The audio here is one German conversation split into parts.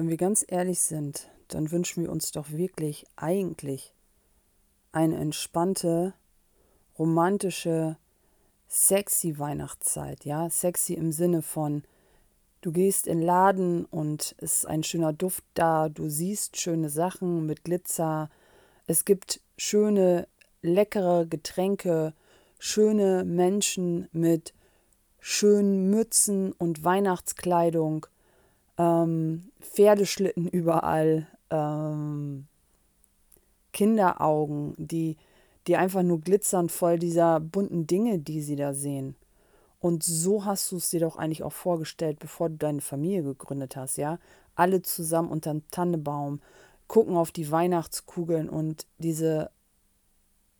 wenn wir ganz ehrlich sind, dann wünschen wir uns doch wirklich eigentlich eine entspannte, romantische, sexy Weihnachtszeit, ja, sexy im Sinne von du gehst in den Laden und es ist ein schöner Duft da, du siehst schöne Sachen mit Glitzer, es gibt schöne, leckere Getränke, schöne Menschen mit schönen Mützen und Weihnachtskleidung, ähm, Pferdeschlitten überall, ähm, Kinderaugen, die, die einfach nur glitzern voll dieser bunten Dinge, die sie da sehen. Und so hast du es dir doch eigentlich auch vorgestellt, bevor du deine Familie gegründet hast, ja? Alle zusammen unter dem Tannebaum, gucken auf die Weihnachtskugeln und diese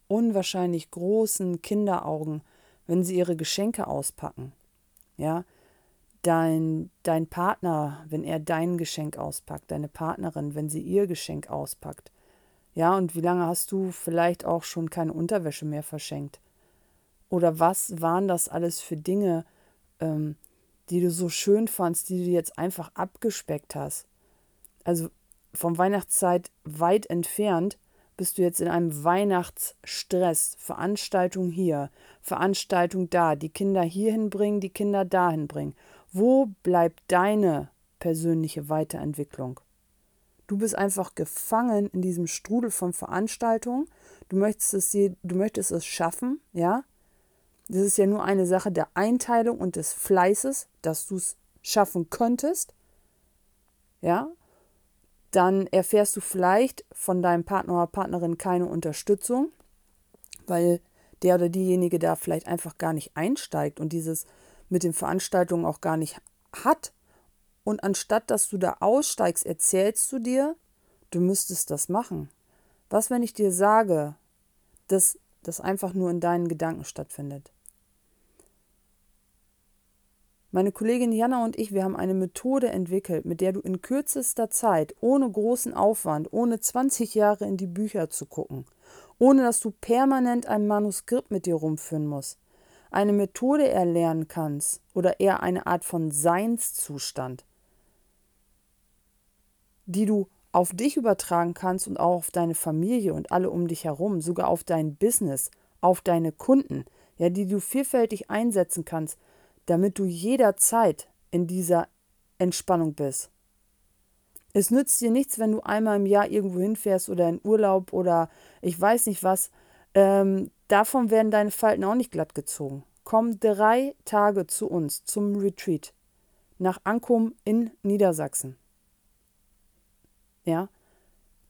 unwahrscheinlich großen Kinderaugen, wenn sie ihre Geschenke auspacken. Ja, dein, dein Partner, wenn er dein Geschenk auspackt, deine Partnerin, wenn sie ihr Geschenk auspackt. Ja, und wie lange hast du vielleicht auch schon keine Unterwäsche mehr verschenkt? Oder was waren das alles für Dinge, ähm, die du so schön fandst, die du jetzt einfach abgespeckt hast? Also vom Weihnachtszeit weit entfernt bist du jetzt in einem Weihnachtsstress. Veranstaltung hier, Veranstaltung da, die Kinder hierhin bringen, die Kinder dahin bringen. Wo bleibt deine persönliche Weiterentwicklung? Du bist einfach gefangen in diesem Strudel von Veranstaltungen. Du möchtest es, du möchtest es schaffen, ja? Das ist ja nur eine Sache der Einteilung und des Fleißes, dass du es schaffen könntest. Ja? dann erfährst du vielleicht von deinem Partner oder Partnerin keine Unterstützung, weil der oder diejenige da vielleicht einfach gar nicht einsteigt und dieses mit den Veranstaltungen auch gar nicht hat. Und anstatt dass du da aussteigst, erzählst du dir, du müsstest das machen. Was, wenn ich dir sage, dass das einfach nur in deinen Gedanken stattfindet? Meine Kollegin Jana und ich, wir haben eine Methode entwickelt, mit der du in kürzester Zeit, ohne großen Aufwand, ohne 20 Jahre in die Bücher zu gucken, ohne dass du permanent ein Manuskript mit dir rumführen musst, eine Methode erlernen kannst oder eher eine Art von Seinszustand, die du auf dich übertragen kannst und auch auf deine Familie und alle um dich herum, sogar auf dein Business, auf deine Kunden, ja, die du vielfältig einsetzen kannst, damit du jederzeit in dieser Entspannung bist. Es nützt dir nichts, wenn du einmal im Jahr irgendwo hinfährst oder in Urlaub oder ich weiß nicht was. Ähm, davon werden deine Falten auch nicht glatt gezogen. Komm drei Tage zu uns zum Retreat nach Ankum in Niedersachsen. Ja,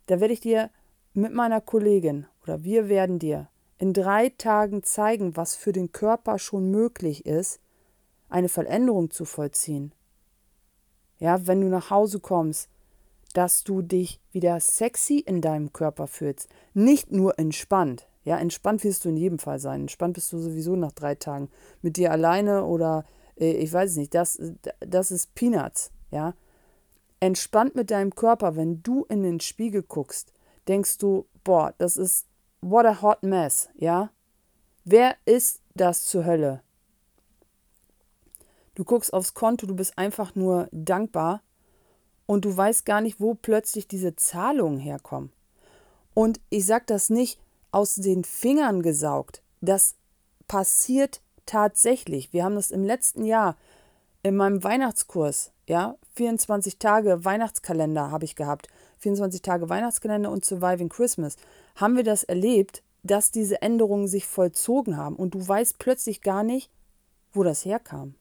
da werde ich dir mit meiner Kollegin oder wir werden dir in drei Tagen zeigen, was für den Körper schon möglich ist, eine Veränderung zu vollziehen. Ja, wenn du nach Hause kommst, dass du dich wieder sexy in deinem Körper fühlst, nicht nur entspannt. Ja, entspannt wirst du in jedem Fall sein. Entspannt bist du sowieso nach drei Tagen mit dir alleine oder äh, ich weiß es nicht. Das, das ist Peanuts. Ja, entspannt mit deinem Körper. Wenn du in den Spiegel guckst, denkst du, boah, das ist what a hot mess. Ja, wer ist das zur Hölle? Du guckst aufs Konto, du bist einfach nur dankbar und du weißt gar nicht, wo plötzlich diese Zahlungen herkommen. Und ich sage das nicht aus den Fingern gesaugt. Das passiert tatsächlich. Wir haben das im letzten Jahr in meinem Weihnachtskurs, ja, 24 Tage Weihnachtskalender habe ich gehabt, 24 Tage Weihnachtskalender und Surviving Christmas, haben wir das erlebt, dass diese Änderungen sich vollzogen haben und du weißt plötzlich gar nicht, wo das herkam.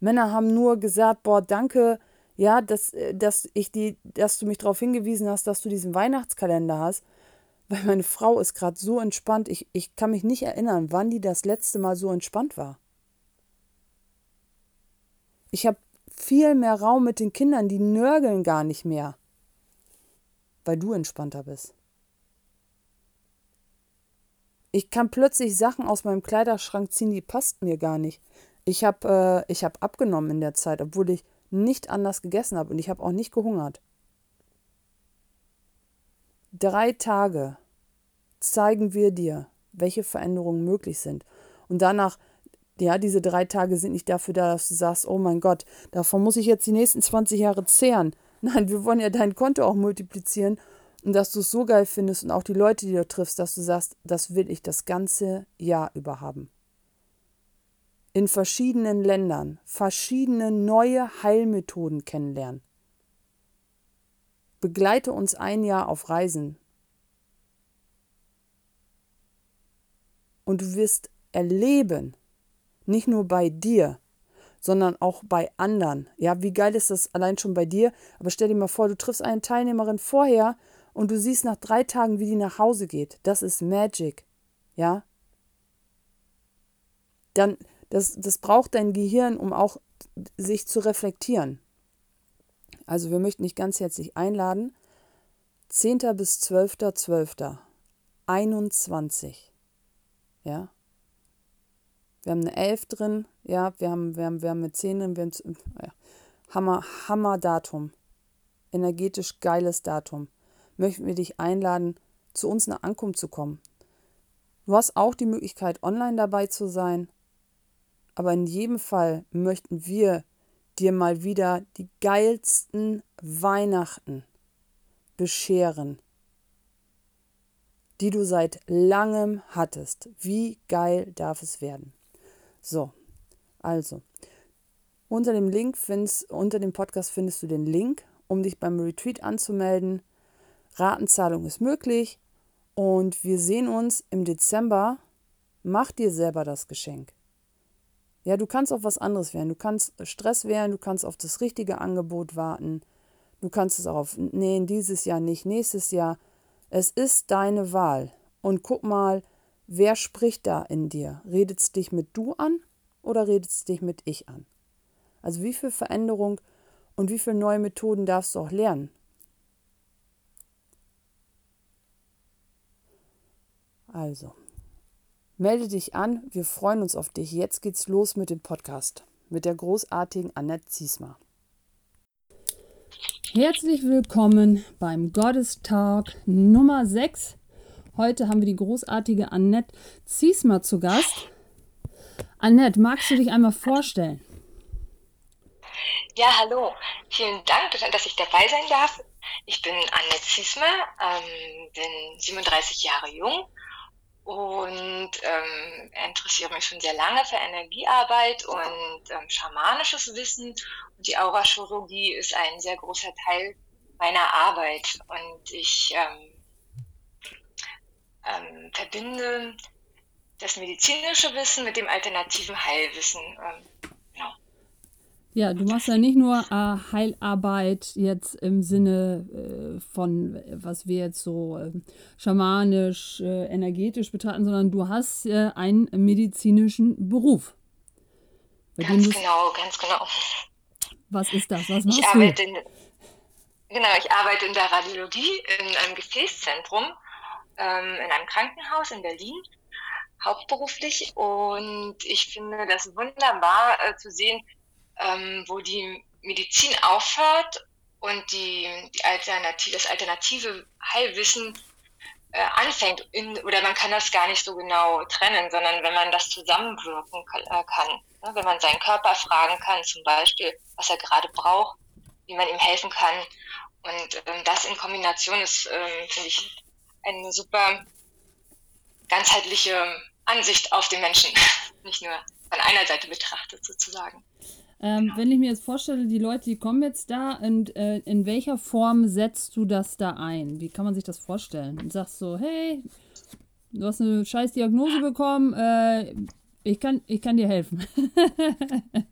Männer haben nur gesagt, boah, danke, ja, dass, äh, dass ich die, dass du mich darauf hingewiesen hast, dass du diesen Weihnachtskalender hast. Weil meine Frau ist gerade so entspannt. Ich, ich kann mich nicht erinnern, wann die das letzte Mal so entspannt war. Ich habe viel mehr Raum mit den Kindern, die nörgeln gar nicht mehr, weil du entspannter bist. Ich kann plötzlich Sachen aus meinem Kleiderschrank ziehen, die passt mir gar nicht. Ich habe äh, hab abgenommen in der Zeit, obwohl ich nicht anders gegessen habe und ich habe auch nicht gehungert. Drei Tage zeigen wir dir, welche Veränderungen möglich sind. Und danach, Ja, diese drei Tage sind nicht dafür da, dass du sagst, oh mein Gott, davon muss ich jetzt die nächsten 20 Jahre zehren. Nein, wir wollen ja dein Konto auch multiplizieren und dass du es so geil findest und auch die Leute, die du triffst, dass du sagst, das will ich das ganze Jahr über haben. In verschiedenen Ländern verschiedene neue Heilmethoden kennenlernen. Begleite uns ein Jahr auf Reisen. Und du wirst erleben, nicht nur bei dir, sondern auch bei anderen. Ja, wie geil ist das allein schon bei dir? Aber stell dir mal vor, du triffst eine Teilnehmerin vorher und du siehst nach drei Tagen, wie die nach Hause geht. Das ist Magic. Ja? Dann, das, das braucht dein Gehirn, um auch sich zu reflektieren. Also wir möchten dich ganz herzlich einladen. 10. bis 12.12. 21. Ja? Wir haben eine 11 drin, ja, wir haben, wir haben, wir haben eine 10 drin, wir haben, ja, Hammer, Hammer Datum. Energetisch geiles Datum. Möchten wir dich einladen, zu uns nach Ankunft zu kommen. Du hast auch die Möglichkeit, online dabei zu sein. Aber in jedem Fall möchten wir dir mal wieder die geilsten Weihnachten bescheren die du seit langem hattest. Wie geil darf es werden? So, also, unter dem Link findest, unter dem Podcast findest du den Link, um dich beim Retreat anzumelden. Ratenzahlung ist möglich und wir sehen uns im Dezember. Mach dir selber das Geschenk. Ja, du kannst auf was anderes wählen. Du kannst Stress wählen, du kannst auf das richtige Angebot warten. Du kannst es auch auf, nee, dieses Jahr nicht, nächstes Jahr. Es ist deine Wahl. Und guck mal, Wer spricht da in dir? Redet es dich mit du an oder redet es dich mit ich an? Also wie viel Veränderung und wie viele neue Methoden darfst du auch lernen? Also, melde dich an, wir freuen uns auf dich. Jetzt geht's los mit dem Podcast mit der großartigen Annette Ziesma. Herzlich willkommen beim Goddess Talk Nummer 6 Heute haben wir die großartige Annette Ziesmer zu Gast. Annette, magst du dich einmal vorstellen? Ja, hallo. Vielen Dank, dass ich dabei sein darf. Ich bin Annette Ziesmer, ähm, bin 37 Jahre jung und ähm, interessiere mich schon sehr lange für Energiearbeit und ähm, schamanisches Wissen. Und die Aurachirurgie ist ein sehr großer Teil meiner Arbeit. Und ich ähm, ähm, verbinde das medizinische Wissen mit dem alternativen Heilwissen. Ähm. Ja, du machst ja nicht nur äh, Heilarbeit jetzt im Sinne äh, von, was wir jetzt so äh, schamanisch, energetisch betrachten, sondern du hast äh, einen medizinischen Beruf. Ganz genau, ganz genau. Was ist das? Was machst ich arbeite in, genau, ich arbeite in der Radiologie in einem Gefäßzentrum ähm, in einem Krankenhaus in Berlin, hauptberuflich. Und ich finde das wunderbar äh, zu sehen, ähm, wo die Medizin aufhört und die, die Alternative, das alternative Heilwissen äh, anfängt. In, oder man kann das gar nicht so genau trennen, sondern wenn man das zusammenwirken kann, äh, kann ne? wenn man seinen Körper fragen kann, zum Beispiel, was er gerade braucht, wie man ihm helfen kann. Und ähm, das in Kombination ist, ähm, finde ich, eine super ganzheitliche Ansicht auf den Menschen, nicht nur von einer Seite betrachtet sozusagen. Ähm, wenn ich mir jetzt vorstelle, die Leute, die kommen jetzt da und äh, in welcher Form setzt du das da ein? Wie kann man sich das vorstellen? Und sagst so, hey, du hast eine scheiß Diagnose bekommen, äh, ich, kann, ich kann dir helfen.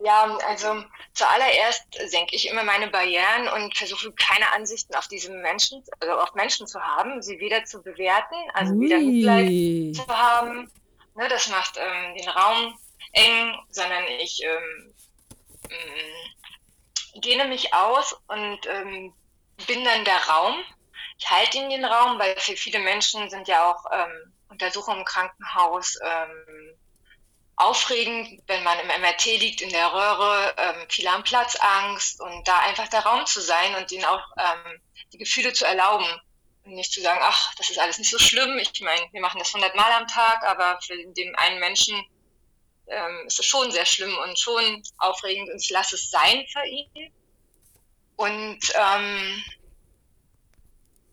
Ja, also zuallererst senke ich immer meine Barrieren und versuche keine Ansichten auf diese Menschen, also auf Menschen zu haben, sie weder zu bewerten, also Ui. weder Mitleid zu haben. Ne, das macht ähm, den Raum eng, sondern ich ähm, dehne mich aus und ähm, bin dann der Raum. Ich halte in den Raum, weil für viele Menschen sind ja auch ähm, Untersuchungen im Krankenhaus ähm, aufregend, wenn man im MRT liegt in der Röhre, ähm, viele haben Platzangst und da einfach der Raum zu sein und ihnen auch ähm, die Gefühle zu erlauben. Und nicht zu sagen, ach, das ist alles nicht so schlimm. Ich meine, wir machen das 100 Mal am Tag, aber für den einen Menschen ähm, ist es schon sehr schlimm und schon aufregend und ich lasse es sein für ihn. Und ähm,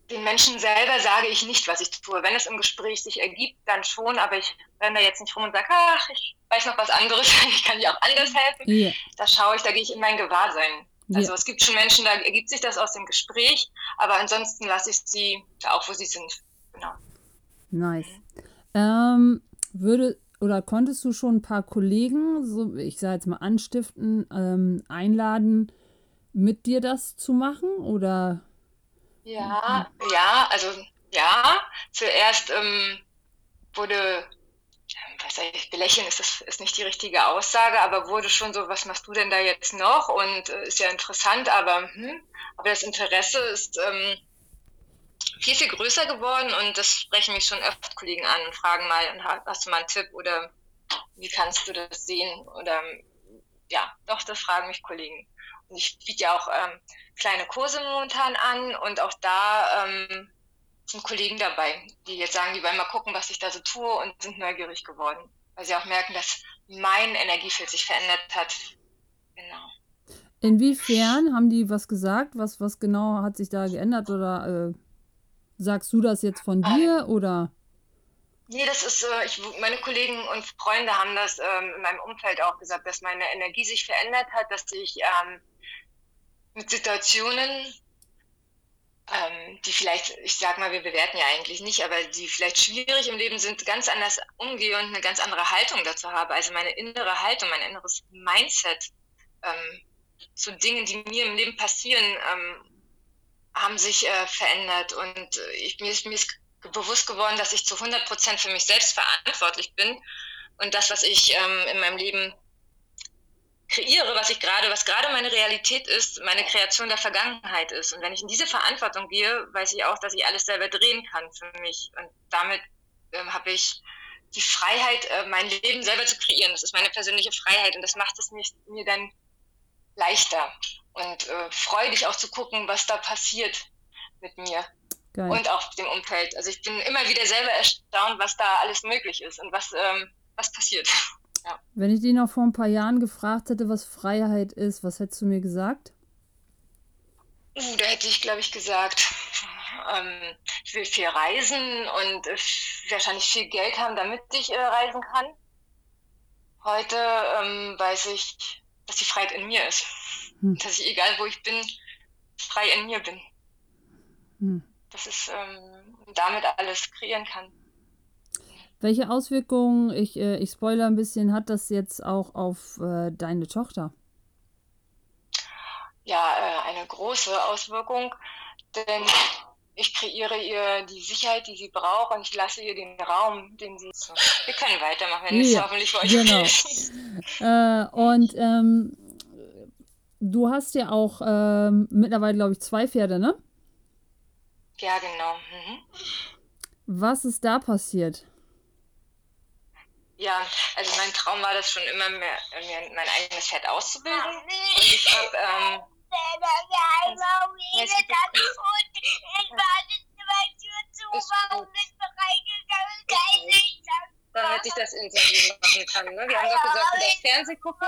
den Menschen selber sage ich nicht, was ich tue. Wenn es im Gespräch sich ergibt, dann schon, aber ich renne da jetzt nicht rum und sage, ach, ich weiß noch was anderes, ich kann dir auch anders helfen. Yeah. Da schaue ich, da gehe ich in mein Gewahrsein. Also yeah. es gibt schon Menschen, da ergibt sich das aus dem Gespräch, aber ansonsten lasse ich sie da auch, wo sie sind. Genau. Nice. Ähm, würde oder konntest du schon ein paar Kollegen, so ich sage jetzt mal anstiften, ähm, einladen, mit dir das zu machen oder? Ja, ja, also ja. Zuerst ähm, wurde, was ich, belächeln ist, ist nicht die richtige Aussage, aber wurde schon so, was machst du denn da jetzt noch? Und äh, ist ja interessant, aber, hm, aber das Interesse ist ähm, viel, viel größer geworden und das sprechen mich schon öfter Kollegen an und fragen mal, hast du mal einen Tipp oder wie kannst du das sehen? Oder ja, doch, das fragen mich Kollegen. Und ich biete ja auch ähm, kleine Kurse momentan an und auch da ähm, sind Kollegen dabei, die jetzt sagen, die wollen mal gucken, was ich da so tue und sind neugierig geworden, weil sie auch merken, dass mein Energiefeld sich verändert hat. Genau. Inwiefern haben die was gesagt? Was, was genau hat sich da geändert? Oder äh, sagst du das jetzt von dir? oder? Nee, das ist, äh, ich, meine Kollegen und Freunde haben das ähm, in meinem Umfeld auch gesagt, dass meine Energie sich verändert hat, dass ich ähm, mit Situationen, ähm, die vielleicht, ich sag mal, wir bewerten ja eigentlich nicht, aber die vielleicht schwierig im Leben sind, ganz anders umgehe und eine ganz andere Haltung dazu habe. Also meine innere Haltung, mein inneres Mindset ähm, zu Dingen, die mir im Leben passieren, ähm, haben sich äh, verändert. Und äh, ich, mir, ist, mir ist bewusst geworden, dass ich zu 100 Prozent für mich selbst verantwortlich bin und das, was ich ähm, in meinem Leben kreiere, was ich gerade, was gerade meine Realität ist, meine Kreation der Vergangenheit ist. Und wenn ich in diese Verantwortung gehe, weiß ich auch, dass ich alles selber drehen kann für mich. Und damit ähm, habe ich die Freiheit, äh, mein Leben selber zu kreieren. Das ist meine persönliche Freiheit und das macht es mir, mir dann leichter und äh, freudig auch zu gucken, was da passiert mit mir. Geil. Und auch dem Umfeld. Also ich bin immer wieder selber erstaunt, was da alles möglich ist und was, ähm, was passiert. Ja. Wenn ich dich noch vor ein paar Jahren gefragt hätte, was Freiheit ist, was hättest du mir gesagt? Uh, da hätte ich, glaube ich, gesagt, ähm, ich will viel reisen und äh, wahrscheinlich viel Geld haben, damit ich äh, reisen kann. Heute ähm, weiß ich, dass die Freiheit in mir ist. Hm. Dass ich, egal wo ich bin, frei in mir bin. Hm. Dass ich ähm, damit alles kreieren kann. Welche Auswirkungen, ich, äh, ich spoilere ein bisschen, hat das jetzt auch auf äh, deine Tochter? Ja, äh, eine große Auswirkung, denn ich kreiere ihr die Sicherheit, die sie braucht und ich lasse ihr den Raum, den sie. Wir können weitermachen, wenn ja, es hoffentlich für euch genau. äh, Und ähm, du hast ja auch ähm, mittlerweile, glaube ich, zwei Pferde, ne? Ja, genau. Mhm. Was ist da passiert? Ja, also mein Traum war das schon immer mehr, mir mein eigenes Pferd auszubilden. Und ich habe ähm, damit ich das Interview machen kann. Ne? Wir haben doch gesagt, du darfst Fernsehen gucken.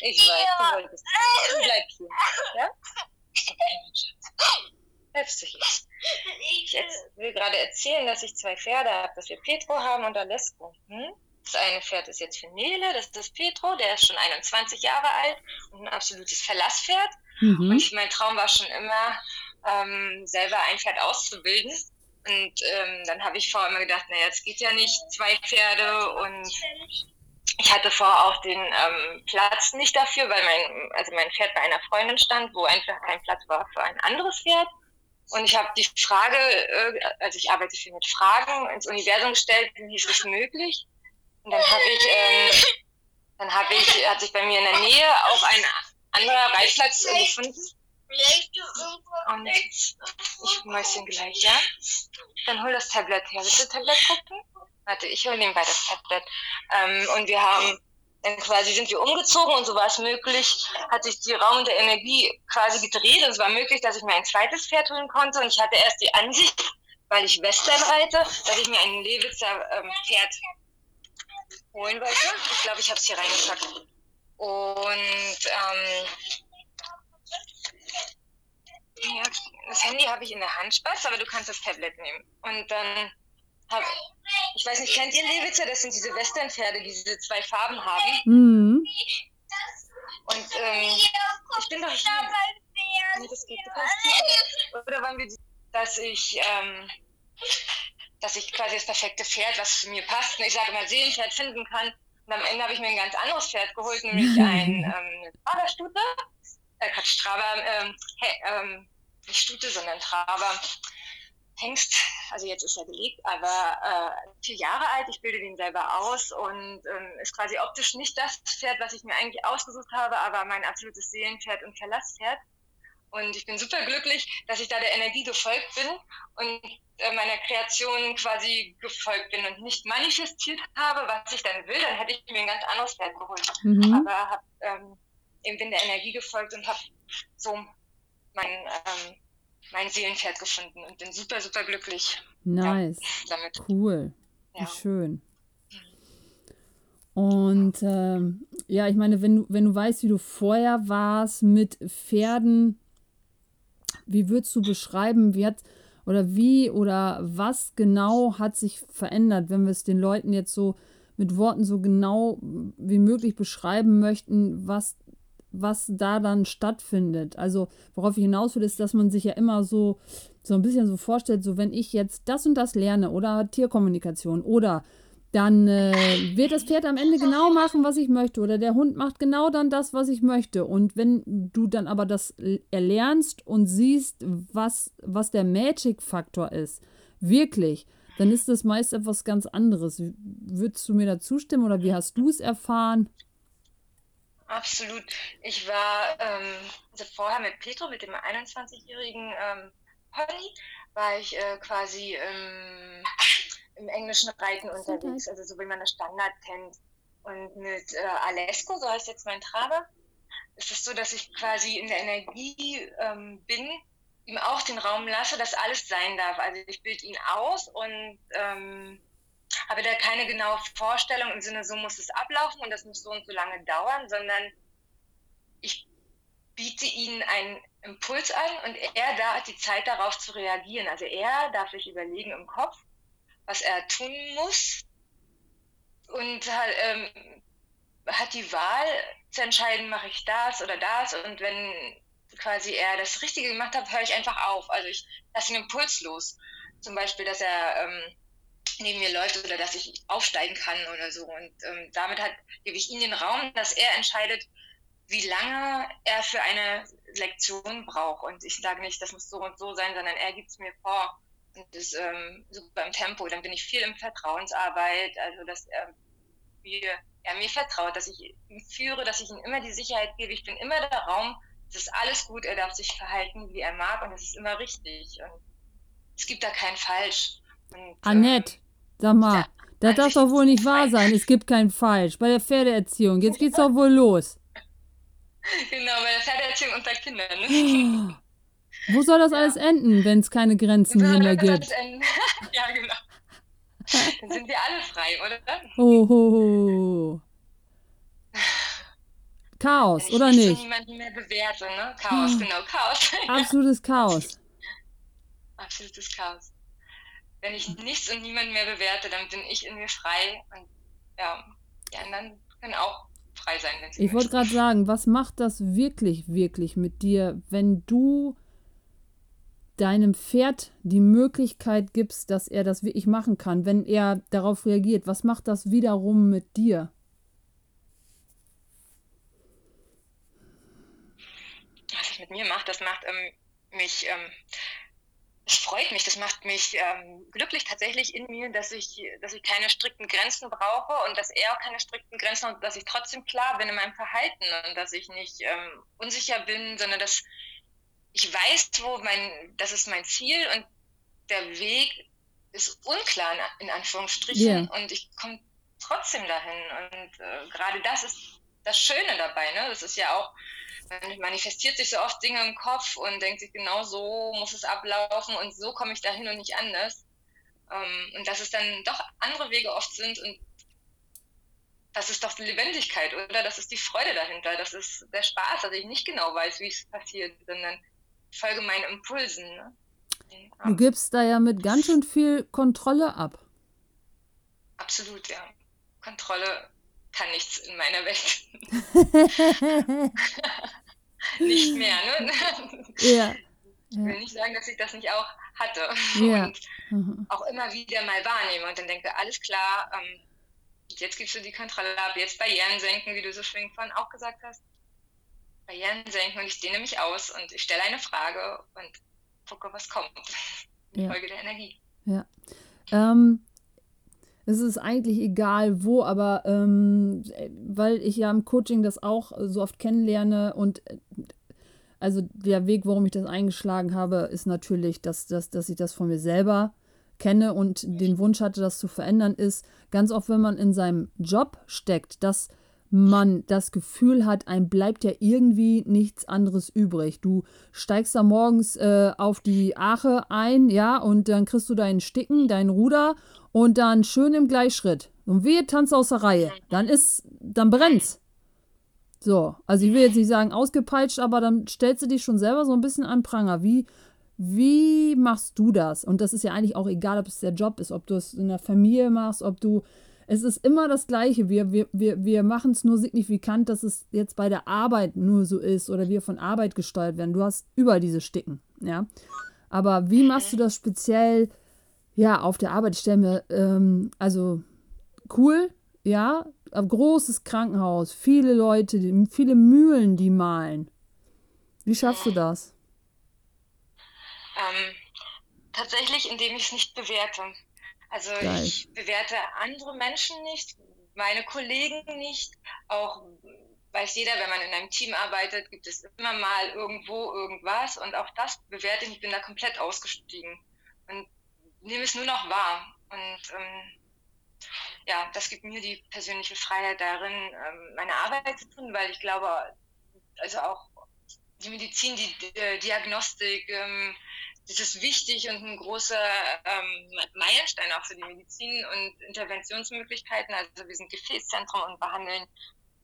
Ich weiß, du wolltest. Du bleib hier. Ja? Helfst du hier? Ich will gerade erzählen, dass ich zwei Pferde habe, dass wir Petro haben und Alesco. Hm? Das eine Pferd ist jetzt für Nele, das ist Petro, der ist schon 21 Jahre alt und ein absolutes Verlasspferd. Mhm. Und ich, mein Traum war schon immer, ähm, selber ein Pferd auszubilden. Und ähm, dann habe ich vorher immer gedacht, naja, es geht ja nicht, zwei Pferde. Und ich hatte vorher auch den ähm, Platz nicht dafür, weil mein, also mein Pferd bei einer Freundin stand, wo einfach kein Platz war für ein anderes Pferd. Und ich habe die Frage, äh, also ich arbeite viel mit Fragen, ins Universum gestellt, wie ist es möglich? Und dann habe ich, ähm, dann habe ich, hat sich bei mir in der Nähe auch ein anderer Reitplatz gefunden. Und ich Mäuschen gleich, ja? Dann hol das Tablet her. Willst du Tablet gucken? Warte, ich hole nebenbei das Tablet. Ähm, und wir haben dann quasi sind wir umgezogen und so war es möglich, hat sich die Raum der Energie quasi gedreht und es war möglich, dass ich mir ein zweites Pferd holen konnte und ich hatte erst die Ansicht, weil ich Western reite, dass ich mir ein Lewitzer ähm, Pferd holen wollte. Ich glaube, ich habe es hier reingepackt. Und ähm, ja, das Handy habe ich in der Hand Spaß, aber du kannst das Tablet nehmen. Und dann habe ich weiß nicht, kennt ihr Lewitzer? Das sind diese Westernpferde, die diese zwei Farben haben. Mhm. Und ähm, ich bin doch hier. Nee, das geht. Hier. Oder wollen wir, dass ich, ähm, dass ich quasi das perfekte Pferd, was zu mir passt, und ich sage immer Seelenpferd finden kann. Und am Ende habe ich mir ein ganz anderes Pferd geholt, nämlich ein ähm, Traberstute. Äh, Quatsch, Traber, ähm, hey, ähm, nicht Stute, sondern Traber. Hengst, also jetzt ist er gelegt, aber äh, vier Jahre alt, ich bilde den selber aus und ähm, ist quasi optisch nicht das Pferd, was ich mir eigentlich ausgesucht habe, aber mein absolutes Seelenpferd und Verlasspferd. Und ich bin super glücklich, dass ich da der Energie gefolgt bin und äh, meiner Kreation quasi gefolgt bin und nicht manifestiert habe, was ich dann will, dann hätte ich mir ein ganz anderes Pferd geholt. Mhm. Aber habe ähm, eben bin der Energie gefolgt und habe so mein ähm, mein Seelenpferd gefunden und bin super, super glücklich. Nice. Ja, damit. Cool. Ja. Wie schön. Und ähm, ja, ich meine, wenn du, wenn du weißt, wie du vorher warst mit Pferden, wie würdest du beschreiben, wie hat oder wie oder was genau hat sich verändert, wenn wir es den Leuten jetzt so mit Worten so genau wie möglich beschreiben möchten, was was da dann stattfindet. Also worauf ich hinaus will, ist, dass man sich ja immer so, so ein bisschen so vorstellt, so wenn ich jetzt das und das lerne oder Tierkommunikation oder dann äh, wird das Pferd am Ende genau machen, was ich möchte oder der Hund macht genau dann das, was ich möchte. Und wenn du dann aber das erlernst und siehst, was, was der Magic-Faktor ist, wirklich, dann ist das meist etwas ganz anderes. Würdest du mir da zustimmen oder wie hast du es erfahren? Absolut. Ich war ähm, also vorher mit Petro, mit dem 21-jährigen ähm, Pony, war ich äh, quasi ähm, im englischen Reiten unterwegs, also so wie man das Standard kennt. Und mit äh, Alesco, so heißt jetzt mein Traber, ist es so, dass ich quasi in der Energie ähm, bin, ihm auch den Raum lasse, dass alles sein darf. Also ich bilde ihn aus und ähm, habe da keine genaue Vorstellung im Sinne, so muss es ablaufen und das muss so und so lange dauern, sondern ich biete ihnen einen Impuls an und er da hat die Zeit darauf zu reagieren. Also er darf sich überlegen im Kopf, was er tun muss und ähm, hat die Wahl zu entscheiden, mache ich das oder das und wenn quasi er das Richtige gemacht hat, höre ich einfach auf. Also ich lasse ihn impulslos. Zum Beispiel, dass er ähm, neben mir läuft oder dass ich aufsteigen kann oder so. Und ähm, damit hat, gebe ich ihm den Raum, dass er entscheidet, wie lange er für eine Lektion braucht. Und ich sage nicht, das muss so und so sein, sondern er gibt es mir vor. Und das ähm, super im Tempo. Dann bin ich viel im Vertrauensarbeit, also dass er, wie, er mir vertraut, dass ich ihn führe, dass ich ihm immer die Sicherheit gebe. Ich bin immer der Raum, es ist alles gut, er darf sich verhalten, wie er mag und es ist immer richtig. Und es gibt da kein Falsch. Annette, Sag mal, das darf doch wohl nicht wahr sein. Es gibt kein Falsch bei der Pferdeerziehung. Jetzt geht's doch wohl los. Genau, bei der Pferdeerziehung unter Kindern. Ne? Wo soll das ja. alles enden, wenn es keine Grenzen mehr gibt? ja, genau. Dann sind wir alle frei, oder? Oh, oh, oh. Chaos, oder nicht? Ich niemanden mehr bewerte, ne? Chaos, genau, Chaos. Absolutes Chaos. Absolutes Chaos wenn ich nichts und niemanden mehr bewerte, dann bin ich in mir frei und ja, die anderen können auch frei sein, wenn sie Ich wollte gerade sagen, was macht das wirklich, wirklich mit dir, wenn du deinem Pferd die Möglichkeit gibst, dass er das wirklich machen kann, wenn er darauf reagiert? Was macht das wiederum mit dir? Was es mit mir macht, das macht ähm, mich ähm, es freut mich, das macht mich ähm, glücklich tatsächlich in mir, dass ich, dass ich keine strikten Grenzen brauche und dass er auch keine strikten Grenzen und dass ich trotzdem klar bin in meinem Verhalten und dass ich nicht ähm, unsicher bin, sondern dass ich weiß, wo mein, das ist mein Ziel und der Weg ist unklar in Anführungsstrichen yeah. und ich komme trotzdem dahin. Und äh, gerade das ist das Schöne dabei. Ne? Das ist ja auch, man manifestiert sich so oft Dinge im Kopf und denkt sich, genau so muss es ablaufen und so komme ich dahin und nicht anders. Ähm, und dass es dann doch andere Wege oft sind und das ist doch die Lebendigkeit, oder? Das ist die Freude dahinter, das ist der Spaß, dass ich nicht genau weiß, wie es passiert, sondern folge meinen Impulsen. Ne? Du gibst da ja mit ganz schön viel Kontrolle ab. Absolut, ja. Kontrolle kann nichts in meiner Welt. nicht mehr, ne? Ja. Ich will nicht sagen, dass ich das nicht auch hatte Ja. und Mhm. auch immer wieder mal wahrnehme und dann denke, alles klar, ähm, jetzt gibst du die Kontrolle ab, jetzt Barrieren senken, wie du so schön vorhin auch gesagt hast. Barrieren senken und ich dehne mich aus und ich stelle eine Frage und gucke, was kommt. Ja. Folge der Energie. Ähm, es ist eigentlich egal wo, aber ähm, weil ich ja im Coaching das auch so oft kennenlerne und also der Weg, warum ich das eingeschlagen habe, ist natürlich, dass, dass, dass ich das von mir selber kenne und den Wunsch hatte, das zu verändern, ist ganz oft, wenn man in seinem Job steckt, dass man das Gefühl hat, einem bleibt ja irgendwie nichts anderes übrig. Du steigst da morgens äh, auf die Ache ein, ja, und dann kriegst du deinen Sticken, dein Ruder und dann schön im Gleichschritt. Und wehe, tanzt aus der Reihe. Dann ist, dann brennt's. So, also ich will jetzt nicht sagen ausgepeitscht, aber dann stellst du dich schon selber so ein bisschen an Pranger. Wie, wie machst du das? Und das ist ja eigentlich auch egal, ob es der Job ist, ob du es in der Familie machst, ob du. Es ist immer das Gleiche. Wir, wir, wir, wir machen es nur signifikant, dass es jetzt bei der Arbeit nur so ist oder wir von Arbeit gesteuert werden. Du hast überall diese Sticken, ja. Aber wie machst du das speziell, ja, auf der Arbeit? Ich stelle mir, ähm, also cool, ja, ein großes Krankenhaus, viele Leute, viele Mühlen, die malen. Wie schaffst du das? Ähm, tatsächlich, indem ich es nicht bewerte. Also Geil. ich bewerte andere Menschen nicht, meine Kollegen nicht. Auch weiß jeder, wenn man in einem Team arbeitet, gibt es immer mal irgendwo irgendwas und auch das bewerte ich. Ich bin da komplett ausgestiegen und nehme es nur noch wahr. Und ähm, ja, das gibt mir die persönliche Freiheit darin, ähm, meine Arbeit zu tun, weil ich glaube, also auch die Medizin, die äh, Diagnostik, ähm, das ist wichtig und ein großer ähm, Meilenstein auch für die Medizin und Interventionsmöglichkeiten. Also wir sind Gefäßzentrum und behandeln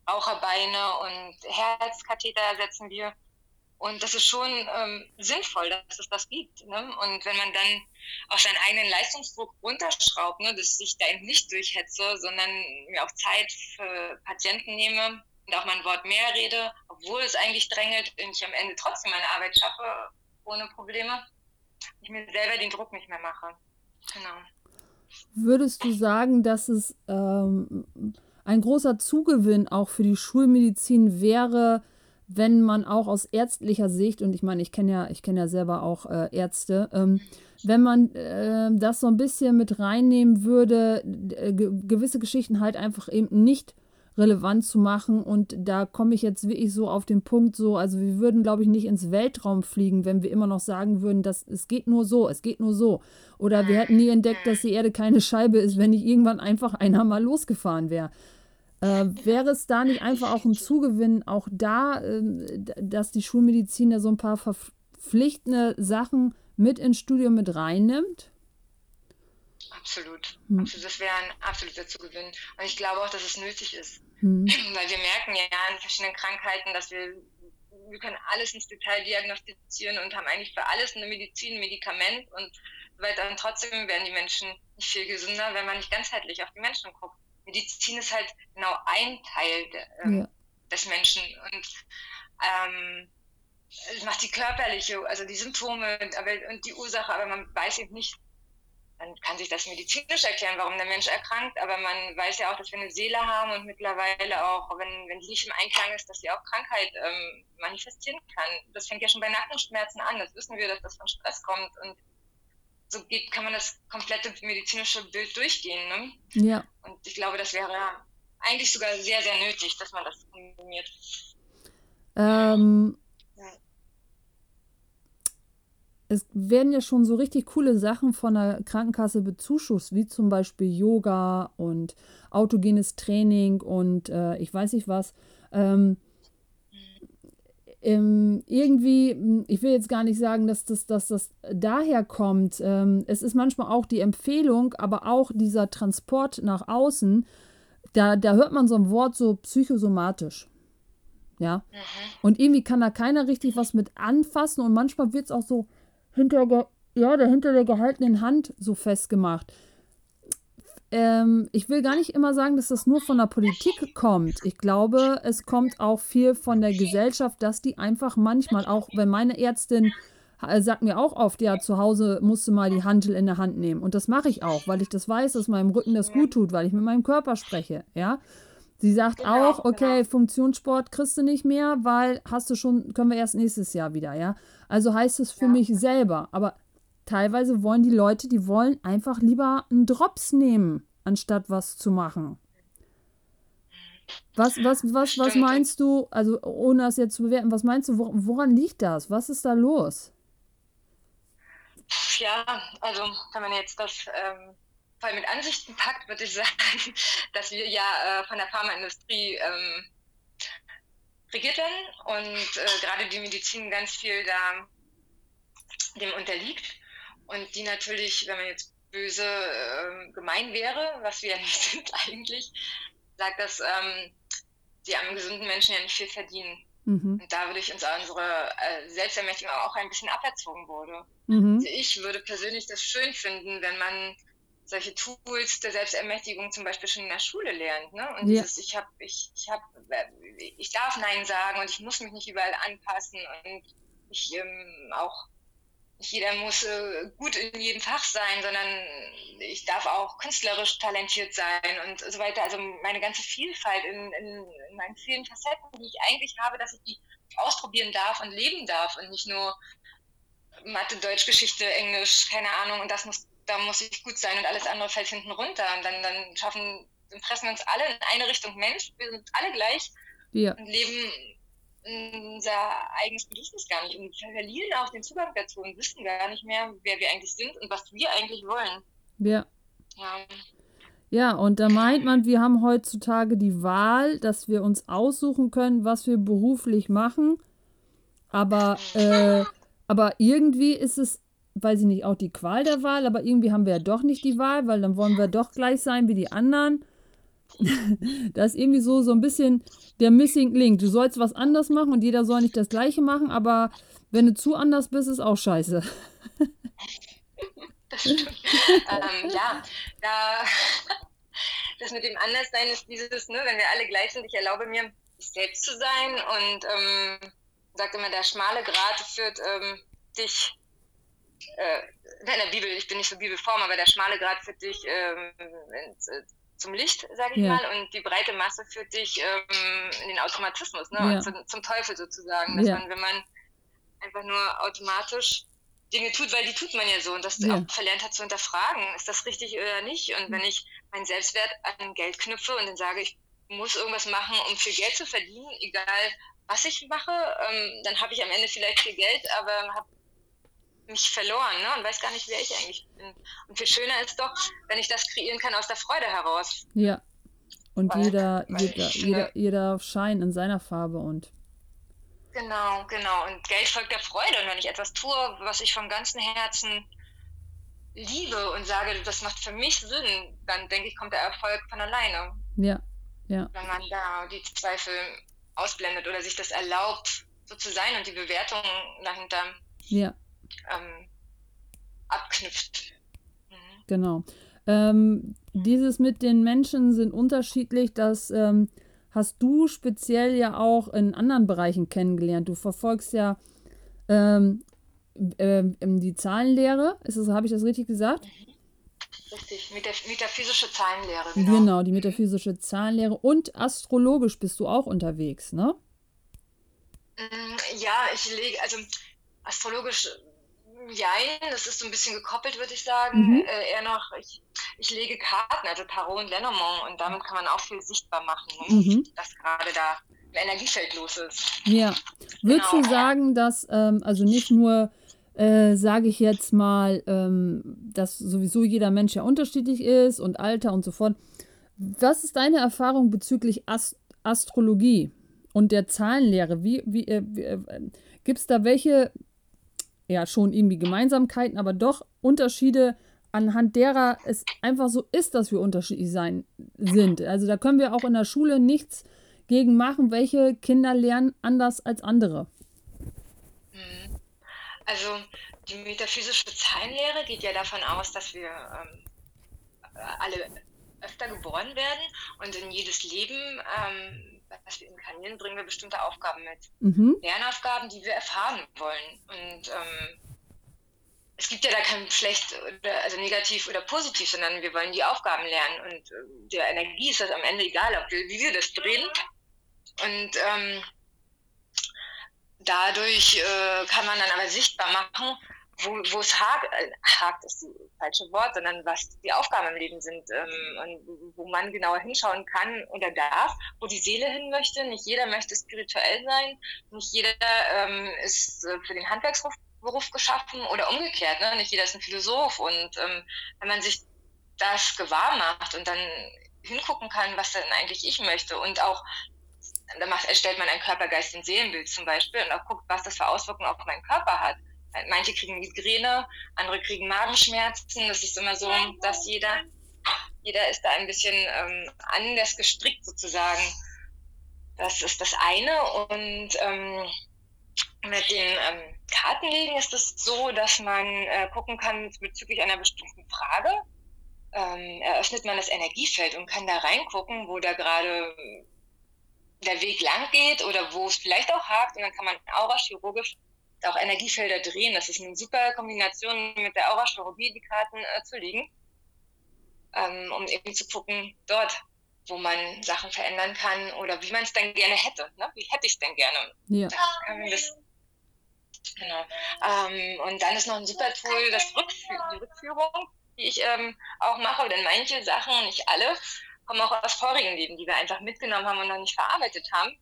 Raucherbeine und Herzkatheter setzen wir. Und das ist schon ähm, sinnvoll, dass es das gibt. Ne? Und wenn man dann auch seinen eigenen Leistungsdruck runterschraubt, ne, dass ich da eben nicht durchhetze, sondern mir auch Zeit für Patienten nehme und auch mal ein Wort mehr rede, obwohl es eigentlich drängelt und ich am Ende trotzdem meine Arbeit schaffe, ohne Probleme, ich mir selber den Druck nicht mehr mache. Genau. Würdest du sagen, dass es ähm, ein großer Zugewinn auch für die Schulmedizin wäre, wenn man auch aus ärztlicher Sicht, und ich meine, ich kenne ja, ich kenne ja selber auch äh, Ärzte, ähm, wenn man äh, das so ein bisschen mit reinnehmen würde, äh, ge gewisse Geschichten halt einfach eben nicht relevant zu machen. Und da komme ich jetzt wirklich so auf den Punkt, so, also wir würden, glaube ich, nicht ins Weltraum fliegen, wenn wir immer noch sagen würden, dass es geht nur so, es geht nur so. Oder wir hätten nie entdeckt, dass die Erde keine Scheibe ist, wenn nicht irgendwann einfach einer mal losgefahren wäre. Äh, wäre es da nicht einfach auch ein Zugewinn, auch da, d- dass die Schulmedizin da so ein paar verpflichtende Sachen mit ins Studium mit reinnimmt? Absolut. Hm. Absolut. Das wäre ein absoluter Zugewinn. Und ich glaube auch, dass es nötig ist. Hm. Weil wir merken ja an verschiedenen Krankheiten, dass wir, wir können alles ins Detail diagnostizieren und haben eigentlich für alles eine Medizin, ein Medikament und so weiter. Und trotzdem werden die Menschen nicht viel gesünder, wenn man nicht ganzheitlich auf die Menschen guckt. Medizin ist halt genau ein Teil de, ähm, Ja. des Menschen und ähm, es macht die körperliche, also die Symptome und die Ursache, aber man weiß eben nicht, man kann sich das medizinisch erklären, warum der Mensch erkrankt, aber man weiß ja auch, dass wir eine Seele haben und mittlerweile auch, wenn, wenn die nicht im Einklang ist, dass sie auch Krankheit ähm, manifestieren kann. Das fängt ja schon bei Nackenschmerzen an, das wissen wir, dass das von Stress kommt und so geht, kann man das komplette medizinische Bild durchgehen. Ne? Ja. Und ich glaube, das wäre eigentlich sogar sehr, sehr nötig, dass man das kombiniert. Ähm, Ja. Es werden ja schon so richtig coole Sachen von der Krankenkasse bezuschusst, wie zum Beispiel Yoga und autogenes Training und äh, ich weiß nicht was. Ähm, ähm, irgendwie, ich will jetzt gar nicht sagen, dass das, dass das daher kommt. Ähm, es ist manchmal auch die Empfehlung, aber auch dieser Transport nach außen, da, da hört man so ein Wort so psychosomatisch. Ja. Mhm. Und irgendwie kann da keiner richtig was mit anfassen und manchmal wird es auch so hinter, ja, der hinter der gehaltenen Hand so festgemacht ähm, ich will gar nicht immer sagen, dass das nur von der Politik kommt. Ich glaube, es kommt auch viel von der Gesellschaft, dass die einfach manchmal auch, wenn meine Ärztin äh, sagt mir auch oft, ja, zu Hause musst du mal die Handel in der Hand nehmen. Und das mache ich auch, weil ich das weiß, dass meinem Rücken das gut tut, weil ich mit meinem Körper spreche, ja. Sie sagt genau, auch, okay, genau. Funktionssport kriegst du nicht mehr, weil hast du schon, können wir erst nächstes Jahr wieder, ja. Also heißt es für ja. mich selber. Aber teilweise wollen die Leute, die wollen einfach lieber einen Drops nehmen, anstatt was zu machen. Was, was, was, was meinst du, also ohne das jetzt zu bewerten, was meinst du, woran liegt das? Was ist da los? Ja, also wenn man jetzt das ähm, voll mit Ansichten packt, würde ich sagen, dass wir ja äh, von der Pharmaindustrie ähm, regiert werden und äh, gerade die Medizin ganz viel da dem unterliegt und die natürlich, wenn man jetzt böse äh, gemein wäre, was wir ja nicht sind eigentlich, sagt, dass ähm, die am gesunden Menschen ja nicht viel verdienen. Mhm. Und dadurch uns unsere äh, Selbstermächtigung auch ein bisschen aberzogen wurde. Mhm. Also ich würde persönlich das schön finden, wenn man solche Tools der Selbstermächtigung zum Beispiel schon in der Schule lernt. Ne? Und ja. dieses, ich habe, ich, ich habe, ich darf Nein sagen und ich muss mich nicht überall anpassen und ich ähm, auch nicht jeder muss äh, gut in jedem Fach sein, sondern ich darf auch künstlerisch talentiert sein und so weiter. Also meine ganze Vielfalt in, in, in meinen vielen Facetten, die ich eigentlich habe, dass ich die ausprobieren darf und leben darf und nicht nur Mathe, Deutsch, Geschichte, Englisch, keine Ahnung. Und das muss, da muss ich gut sein und alles andere fällt hinten runter. Und dann, dann schaffen, dann pressen wir uns alle in eine Richtung Mensch. Wir sind alle gleich ja. und leben unser eigenes Bedürfnis gar nicht und verlieren auch den Zugang dazu und wissen gar nicht mehr, wer wir eigentlich sind und was wir eigentlich wollen. Ja. Ja. Ja, und da meint man, wir haben heutzutage die Wahl, dass wir uns aussuchen können, was wir beruflich machen. Aber, äh, aber irgendwie ist es, weiß ich nicht, auch die Qual der Wahl, aber irgendwie haben wir ja doch nicht die Wahl, weil dann wollen wir doch gleich sein wie die anderen. das ist irgendwie so, so ein bisschen der Missing Link. Du sollst was anders machen und jeder soll nicht das Gleiche machen, aber wenn du zu anders bist, ist auch scheiße. das stimmt. ähm, ja, da, das mit dem Anderssein ist dieses, ne, wenn wir alle gleich sind, ich erlaube mir, ich selbst zu sein und ähm, sagt immer, der schmale Grat führt ähm, dich äh, in der Bibel, ich bin nicht so bibelform, aber der schmale Grat führt dich ähm, ins, äh, zum Licht, sage ich ja. mal, und die breite Masse führt dich ähm, in den Automatismus, ne? Ja. Zum, zum, Teufel sozusagen. Dass ja. man, wenn man einfach nur automatisch Dinge tut, weil die tut man ja so und das auch verlernt hat zu hinterfragen, ist das richtig oder nicht? Und wenn ich meinen Selbstwert an Geld knüpfe und dann sage, ich muss irgendwas machen, um viel Geld zu verdienen, egal was ich mache, ähm, dann habe ich am Ende vielleicht viel Geld, aber habe mich verloren ne? und weiß gar nicht, wer ich eigentlich bin. Und viel schöner ist doch, wenn ich das kreieren kann aus der Freude heraus. Ja. Und weil, jeder, weil jeder, jeder, jeder Schein in seiner Farbe und. Genau, genau. Und Geld folgt der Freude. Und wenn ich etwas tue, was ich vom ganzen Herzen liebe und sage, das macht für mich Sinn, dann denke ich, kommt der Erfolg von alleine. Ja, ja. Wenn man da die Zweifel ausblendet oder sich das erlaubt, so zu sein und die Bewertung dahinter ja ähm, abknüpft. Mhm. Genau. Ähm, dieses mit den Menschen sind unterschiedlich, das ähm, hast du speziell ja auch in anderen Bereichen kennengelernt. Du verfolgst ja ähm, äh, die Zahlenlehre, habe ich das richtig gesagt? Richtig, metaphysische Zahlenlehre. Genau. genau, die metaphysische Zahlenlehre und astrologisch bist du auch unterwegs, ne? Mm, ja, ich lege, also astrologisch Jein, das ist so ein bisschen gekoppelt, würde ich sagen. Mhm. Äh, eher noch, ich, ich lege Karten, also Tarot und Lenormand, und damit kann man auch viel sichtbar machen, ne? mhm. was gerade da im Energiefeld los ist. Ja. Würdest genau. du sagen, dass, ähm, also nicht nur äh, sage ich jetzt mal, ähm, dass sowieso jeder Mensch ja unterschiedlich ist und Alter und so fort. Was ist deine Erfahrung bezüglich Ast Astrologie und der Zahlenlehre? Wie, wie, äh, äh, Gibt es da welche, ja, schon irgendwie Gemeinsamkeiten, aber doch Unterschiede, anhand derer es einfach so ist, dass wir unterschiedlich sein sind? Also da können wir auch in der Schule nichts gegen machen, welche Kinder lernen anders als andere. Mhm. Also die metaphysische Zahlenlehre geht ja davon aus, dass wir ähm, alle öfter geboren werden und in jedes Leben, ähm, was wir inkarnieren, bringen wir bestimmte Aufgaben mit. Mhm. Lernaufgaben, die wir erfahren wollen. Und ähm, es gibt ja da kein schlecht oder also negativ oder positiv, sondern wir wollen die Aufgaben lernen und äh, der Energie ist das am Ende egal, ob wir, wie wir das drehen. Und ähm, dadurch äh, kann man dann aber sichtbar machen, wo, es hakt, äh, hakt ist das falsche Wort, sondern was die Aufgaben im Leben sind ähm, und wo man genauer hinschauen kann oder darf, wo die Seele hin möchte. Nicht jeder möchte spirituell sein, nicht jeder ähm, ist äh, für den Handwerksberuf geschaffen oder umgekehrt. Ne? Nicht jeder ist ein Philosoph und ähm, wenn man sich das gewahr macht und dann hingucken kann, was denn eigentlich ich möchte und auch da macht, erstellt man ein Körper, Geist und Seelenbild zum Beispiel und auch guckt, was das für Auswirkungen auf meinen Körper hat. Manche kriegen Migräne, andere kriegen Magenschmerzen. Das ist immer so, dass jeder, jeder ist da ein bisschen ähm, anders gestrickt sozusagen. Das ist das eine. Und ähm, mit den ähm, Kartenlegen ist es so, dass man äh, gucken kann bezüglich einer bestimmten Frage. Ähm, eröffnet man das Energiefeld und kann da reingucken, wo da gerade der Weg lang geht oder wo es vielleicht auch hakt. Und dann kann man aurachirurgisch auch Energiefelder drehen. Das ist eine super Kombination mit der Aurachirurgie, die Karten äh, zu legen, ähm, um eben zu gucken, dort, wo man Sachen verändern kann oder wie man es dann gerne hätte. Ne? Wie hätte ich es denn gerne? Ja. Das, genau. Ähm, und dann ist noch ein super Tool, das Rückführ die Rückführung, die ich ähm, auch mache, denn manche Sachen, nicht alle, kommen auch aus vorigen Leben, die wir einfach mitgenommen haben und noch nicht verarbeitet haben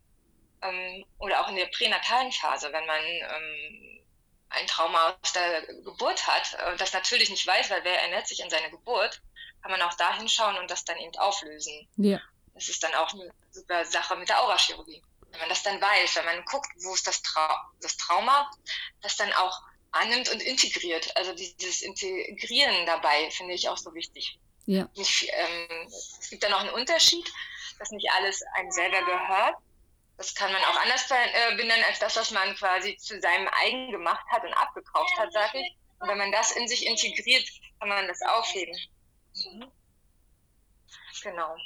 ähm, oder auch in der pränatalen Phase, wenn man ähm, ein Trauma aus der Geburt hat, äh, das natürlich nicht weiß, weil wer erinnert sich an seine Geburt, kann man auch da hinschauen und das dann eben auflösen. Ja. Das ist dann auch eine super Sache mit der Aurachirurgie. Wenn man das dann weiß, wenn man guckt, wo ist das, Trau das Trauma, das dann auch annimmt und integriert. Also dieses Integrieren dabei finde ich auch so wichtig. Ja. Nicht, ähm, es gibt da noch einen Unterschied, dass nicht alles einem selber gehört, das kann man auch anders äh, benennen als das, was man quasi zu seinem eigen gemacht hat und abgekauft hat, sage ich. Und wenn man das in sich integriert, kann man das aufheben. Mhm. Genau.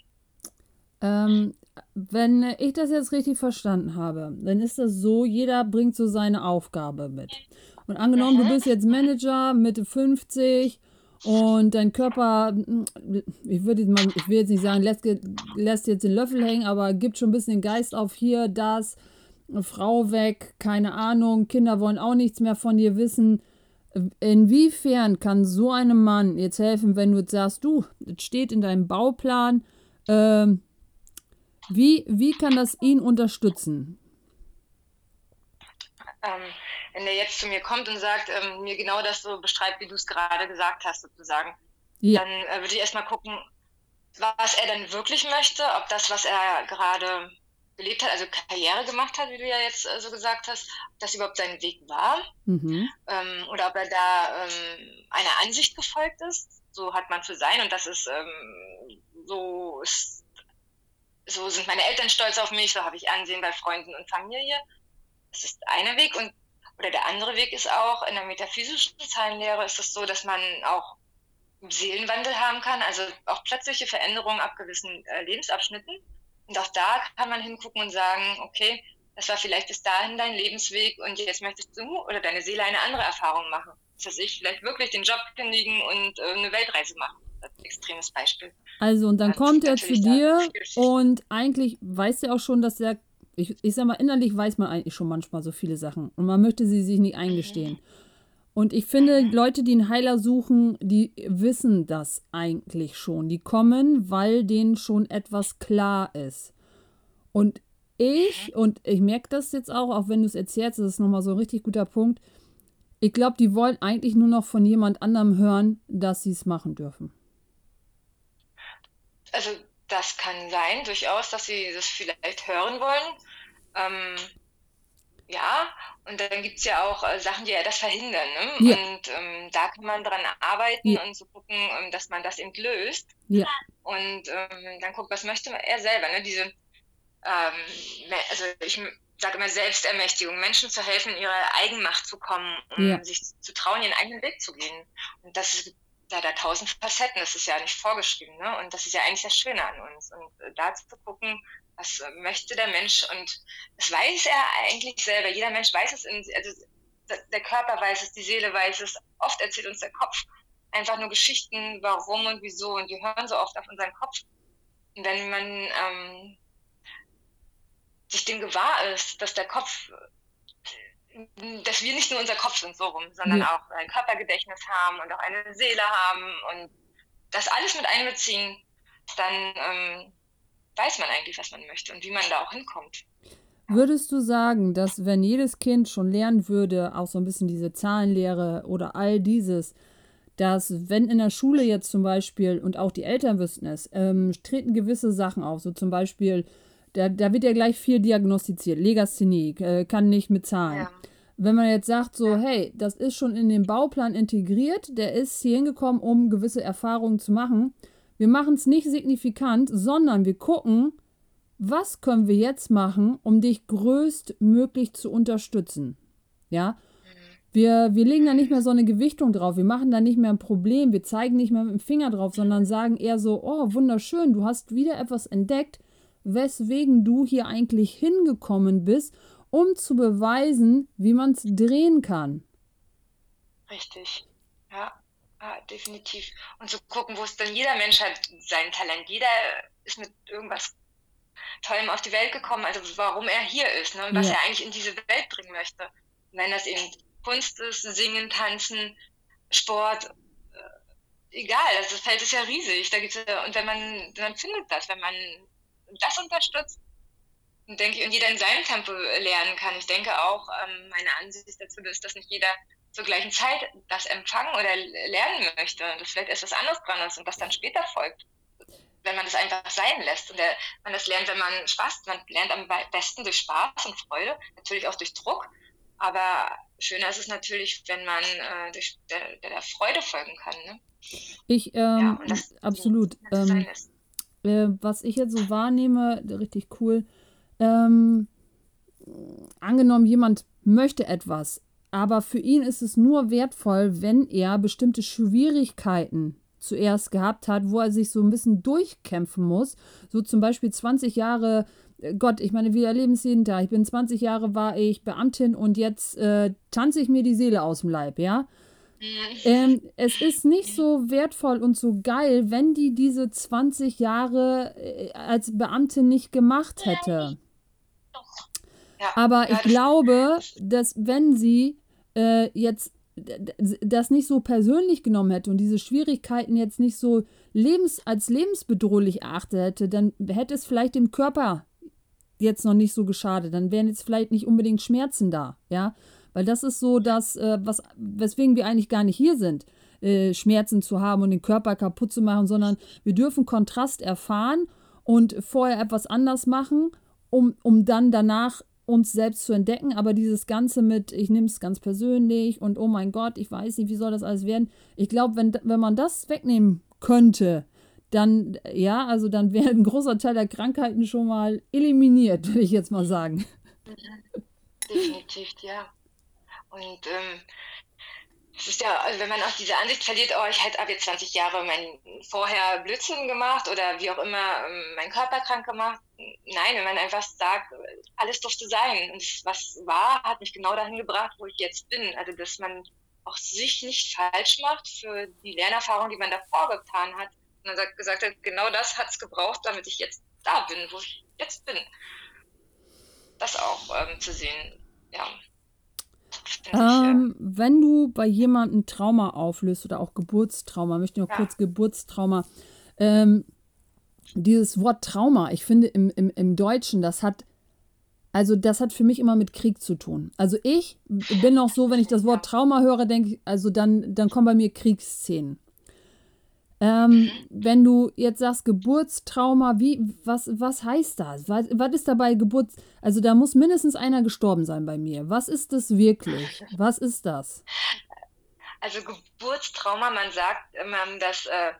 Ähm, wenn ich das jetzt richtig verstanden habe, dann ist das so, jeder bringt so seine Aufgabe mit. Und angenommen, mhm. du bist jetzt Manager, Mitte 50 und dein Körper, ich würde mal, ich will jetzt nicht sagen, lässt, lässt jetzt den Löffel hängen, aber gibt schon ein bisschen den Geist auf hier, das, Frau weg, keine Ahnung, Kinder wollen auch nichts mehr von dir wissen. Inwiefern kann so einem Mann jetzt helfen, wenn du jetzt sagst, du, das steht in deinem Bauplan, ähm, wie, wie kann das ihn unterstützen? Ähm, wenn der jetzt zu mir kommt und sagt, ähm, mir genau das so beschreibt, wie du es gerade gesagt hast, sozusagen, ja. dann äh, würde ich erstmal gucken, was er denn wirklich möchte, ob das, was er gerade gelebt hat, also Karriere gemacht hat, wie du ja jetzt äh, so gesagt hast, ob das überhaupt sein Weg war mhm. ähm, oder ob er da ähm, einer Ansicht gefolgt ist. So hat man zu sein und das ist ähm, so ist, so sind meine Eltern stolz auf mich, so habe ich Ansehen bei Freunden und Familie. Das ist einer Weg und oder der andere Weg ist auch, in der metaphysischen Zahlenlehre ist es so, dass man auch Seelenwandel haben kann, also auch plötzliche Veränderungen ab gewissen äh, Lebensabschnitten. Und auch da kann man hingucken und sagen, okay, das war vielleicht bis dahin dein Lebensweg und jetzt möchtest du oder deine Seele eine andere Erfahrung machen. Das heißt, ich vielleicht wirklich den Job kündigen und äh, eine Weltreise machen. Das ist ein extremes Beispiel. Also, und dann das kommt er zu dir und eigentlich weiß er auch schon, dass er ich, ich sag mal, innerlich weiß man eigentlich schon manchmal so viele Sachen und man möchte sie sich nicht eingestehen. Und ich finde, Leute, die einen Heiler suchen, die wissen das eigentlich schon. Die kommen, weil denen schon etwas klar ist. Und ich, und ich merke das jetzt auch, auch wenn du es erzählst, das ist nochmal so ein richtig guter Punkt. Ich glaube, die wollen eigentlich nur noch von jemand anderem hören, dass sie es machen dürfen. Also das kann sein, durchaus, dass sie das vielleicht hören wollen. Ähm, ja, und dann gibt es ja auch äh, Sachen, die ja das verhindern. Ne? Ja. Und ähm, da kann man dran arbeiten Ja. und so gucken, ähm, dass man das eben löst. Ja, Und ähm, dann guckt, was möchte er selber. Ne? Diese, ähm, also ich sage immer Selbstermächtigung, Menschen zu helfen, in ihre Eigenmacht zu kommen, um Ja. sich zu trauen, ihren eigenen Weg zu gehen. Und das ist da, da tausend Facetten, das ist ja nicht vorgeschrieben. Ne? Und das ist ja eigentlich das Schöne an uns. Und äh, da zu gucken, was äh, möchte der Mensch und das weiß er eigentlich selber. Jeder Mensch weiß es, in, also der- Körper weiß es, die Seele weiß es. Oft erzählt uns der Kopf einfach nur Geschichten, warum und wieso. Und wir hören so oft auf unseren Kopf. Und wenn man ähm, sich dem gewahr ist, dass der Kopf, äh, dass wir nicht nur unser Kopf sind, so rum, sondern Ja. auch ein Körpergedächtnis haben und auch eine Seele haben und das alles mit einbeziehen, dann ähm, weiß man eigentlich, was man möchte und wie man da auch hinkommt. Würdest du sagen, dass wenn jedes Kind schon lernen würde, auch so ein bisschen diese Zahlenlehre oder all dieses, dass wenn in der Schule jetzt zum Beispiel, und auch die Eltern wüssten es, ähm, treten gewisse Sachen auf, so zum Beispiel, da, da wird ja gleich viel diagnostiziert, Legasthenie, äh, kann nicht mit Zahlen. Ja. Wenn man jetzt sagt, so, hey, das ist schon in den Bauplan integriert, der ist hier hingekommen, um gewisse Erfahrungen zu machen. Wir machen es nicht signifikant, sondern wir gucken, was können wir jetzt machen, um dich größtmöglich zu unterstützen? Ja, wir, wir legen da nicht mehr so eine Gewichtung drauf, wir machen da nicht mehr ein Problem, wir zeigen nicht mehr mit dem Finger drauf, sondern sagen eher so, oh, wunderschön, du hast wieder etwas entdeckt, weswegen du hier eigentlich hingekommen bist, um zu beweisen, wie man es drehen kann. Richtig. Ja, ja, definitiv. Und zu gucken, wo es dann jeder Mensch hat sein Talent. Jeder ist mit irgendwas Tollem auf die Welt gekommen, also warum er hier ist ne? und was Ja. er eigentlich in diese Welt bringen möchte. Und wenn das eben Kunst ist, Singen, Tanzen, Sport, äh, egal, also das Feld ist ja riesig. Da gibt's ja, und wenn man, man findet das, wenn man das unterstützt, und denke ich, und jeder in seinem Tempo lernen kann. Ich denke auch, ähm, meine Ansicht dazu ist, dass nicht jeder zur gleichen Zeit das empfangen oder lernen möchte und dass vielleicht erst was anderes dran ist und das dann später folgt. Wenn man das einfach sein lässt und der, man das lernt, wenn man Spaß, man lernt am be- besten durch Spaß und Freude, natürlich auch durch Druck, aber schöner ist es natürlich, wenn man äh, durch der, der, Freude folgen kann. Ne? Ich, Ja, ähm, und das absolut. Ähm, sein lässt. Äh, was ich jetzt so wahrnehme, richtig cool. Ähm, angenommen, jemand möchte etwas, aber für ihn ist es nur wertvoll, wenn er bestimmte Schwierigkeiten zuerst gehabt hat, wo er sich so ein bisschen durchkämpfen muss. So zum Beispiel 20 Jahre, äh, Gott, ich meine, wir erleben es jeden Tag. Ich bin 20 Jahre, war ich Beamtin und jetzt äh, tanze ich mir die Seele aus dem Leib, ja. Mhm. Ähm, es ist nicht so wertvoll und so geil, wenn die diese 20 Jahre äh, als Beamtin nicht gemacht hätte. Ja, Aber ich glaube, dass wenn sie äh, jetzt das nicht so persönlich genommen hätte und diese Schwierigkeiten jetzt nicht so lebens als lebensbedrohlich erachtet hätte, dann hätte es vielleicht dem Körper jetzt noch nicht so geschadet. Dann wären jetzt vielleicht nicht unbedingt Schmerzen da, ja. Weil das ist so das, äh, was, weswegen wir eigentlich gar nicht hier sind, äh, Schmerzen zu haben und den Körper kaputt zu machen, sondern wir dürfen Kontrast erfahren und vorher etwas anders machen, um, um dann danach uns selbst zu entdecken. Aber dieses Ganze mit, ich nehme es ganz persönlich und oh mein Gott, ich weiß nicht, wie soll das alles werden. Ich glaube, wenn, wenn man das wegnehmen könnte, dann, ja, also dann wäre ein großer Teil der Krankheiten schon mal eliminiert, würde ich jetzt mal sagen. Definitiv, ja. Und ähm, es ist ja, also wenn man auch diese Ansicht verliert, oh, ich hätte ab jetzt 20 Jahre mein vorher Blödsinn gemacht oder wie auch immer ähm, meinen Körper krank gemacht. Nein, wenn man einfach sagt, alles durfte sein. Und was war, hat mich genau dahin gebracht, wo ich jetzt bin. Also dass man auch sich nicht falsch macht für die Lernerfahrung, die man davor getan hat. Und dann sagt, gesagt hat, genau das hat es gebraucht, damit ich jetzt da bin, wo ich jetzt bin. Das auch ähm, zu sehen, ja. Äh, Ähm, wenn du bei jemandem Trauma auflöst oder auch Geburtstrauma, möchte ich noch Ja. kurz Geburtstrauma, ähm, dieses Wort Trauma, ich finde im, im, im Deutschen, das hat, Also das hat für mich immer mit Krieg zu tun. Also ich bin auch so, wenn ich das Wort Trauma höre, denke ich, also dann, dann kommen bei mir Kriegsszenen. Ähm, mhm. Wenn du jetzt sagst Geburtstrauma, wie, was, was heißt das? Was, was ist dabei Geburts... Also da muss mindestens einer gestorben sein bei mir. Was ist das wirklich? Was ist das? Also Geburtstrauma, man sagt immer, das äh,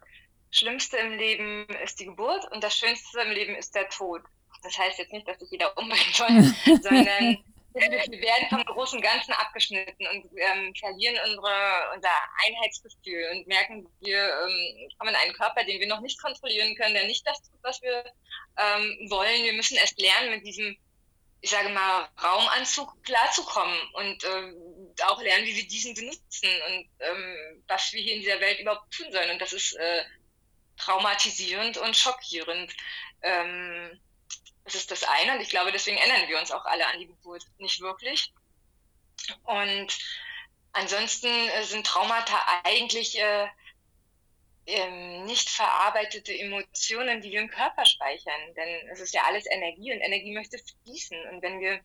Schlimmste im Leben ist die Geburt und das Schönste im Leben ist der Tod. Das heißt jetzt nicht, dass sich jeder umbringen soll, sondern wir werden vom großen Ganzen abgeschnitten und ähm, verlieren unsere, unser Einheitsgefühl und merken, wir ähm, kommen in einen Körper, den wir noch nicht kontrollieren können, der nicht das tut, was wir ähm, wollen. Wir müssen erst lernen, mit diesem, ich sage mal, Raumanzug klarzukommen und äh, auch lernen, wie wir diesen benutzen und ähm, was wir hier in dieser Welt überhaupt tun sollen. Und das ist äh, traumatisierend und schockierend. Ähm, das ist das eine und ich glaube, deswegen erinnern wir uns auch alle an die Geburt nicht wirklich. Und ansonsten äh, sind Traumata eigentlich äh, ähm, nicht verarbeitete Emotionen, die wir im Körper speichern. Denn es ist ja alles Energie und Energie möchte fließen. Und wenn wir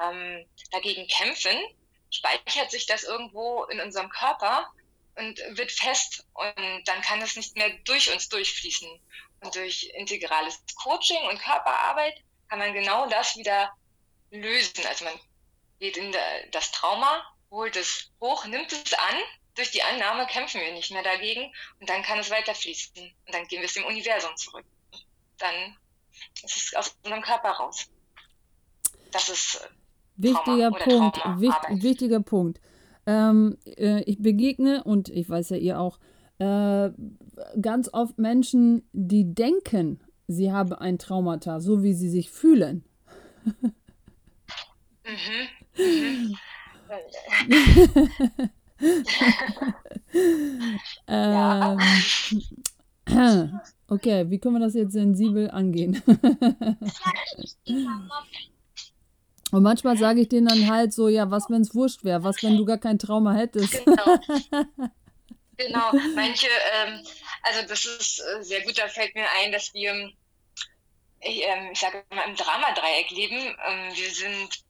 ähm, dagegen kämpfen, speichert sich das irgendwo in unserem Körper und wird fest und dann kann es nicht mehr durch uns durchfließen. Und durch integrales Coaching und Körperarbeit kann man genau das wieder lösen. Also man geht in das Trauma, holt es hoch, nimmt es an. Durch die Annahme kämpfen wir nicht mehr dagegen und dann kann es weiterfließen. Und dann gehen wir es dem Universum zurück. Dann ist es aus unserem Körper raus. Das ist äh, Wichtiger Punkt, wichtig, wichtiger Punkt. Ähm, äh, ich begegne, und ich weiß ja ihr auch, äh, ganz oft Menschen, die denken, sie haben ein Traumata, so wie sie sich fühlen. Mhm. ähm, okay, wie können wir das jetzt sensibel angehen? Und manchmal sage ich denen dann halt so, ja, was, wenn es wurscht wäre? Was, wenn du gar kein Trauma hättest? Genau. genau. Manche, ähm, also das ist äh, sehr gut, da fällt mir ein, dass wir, ich, ähm, ich sage mal, im Dramadreieck leben. Ähm, wir sind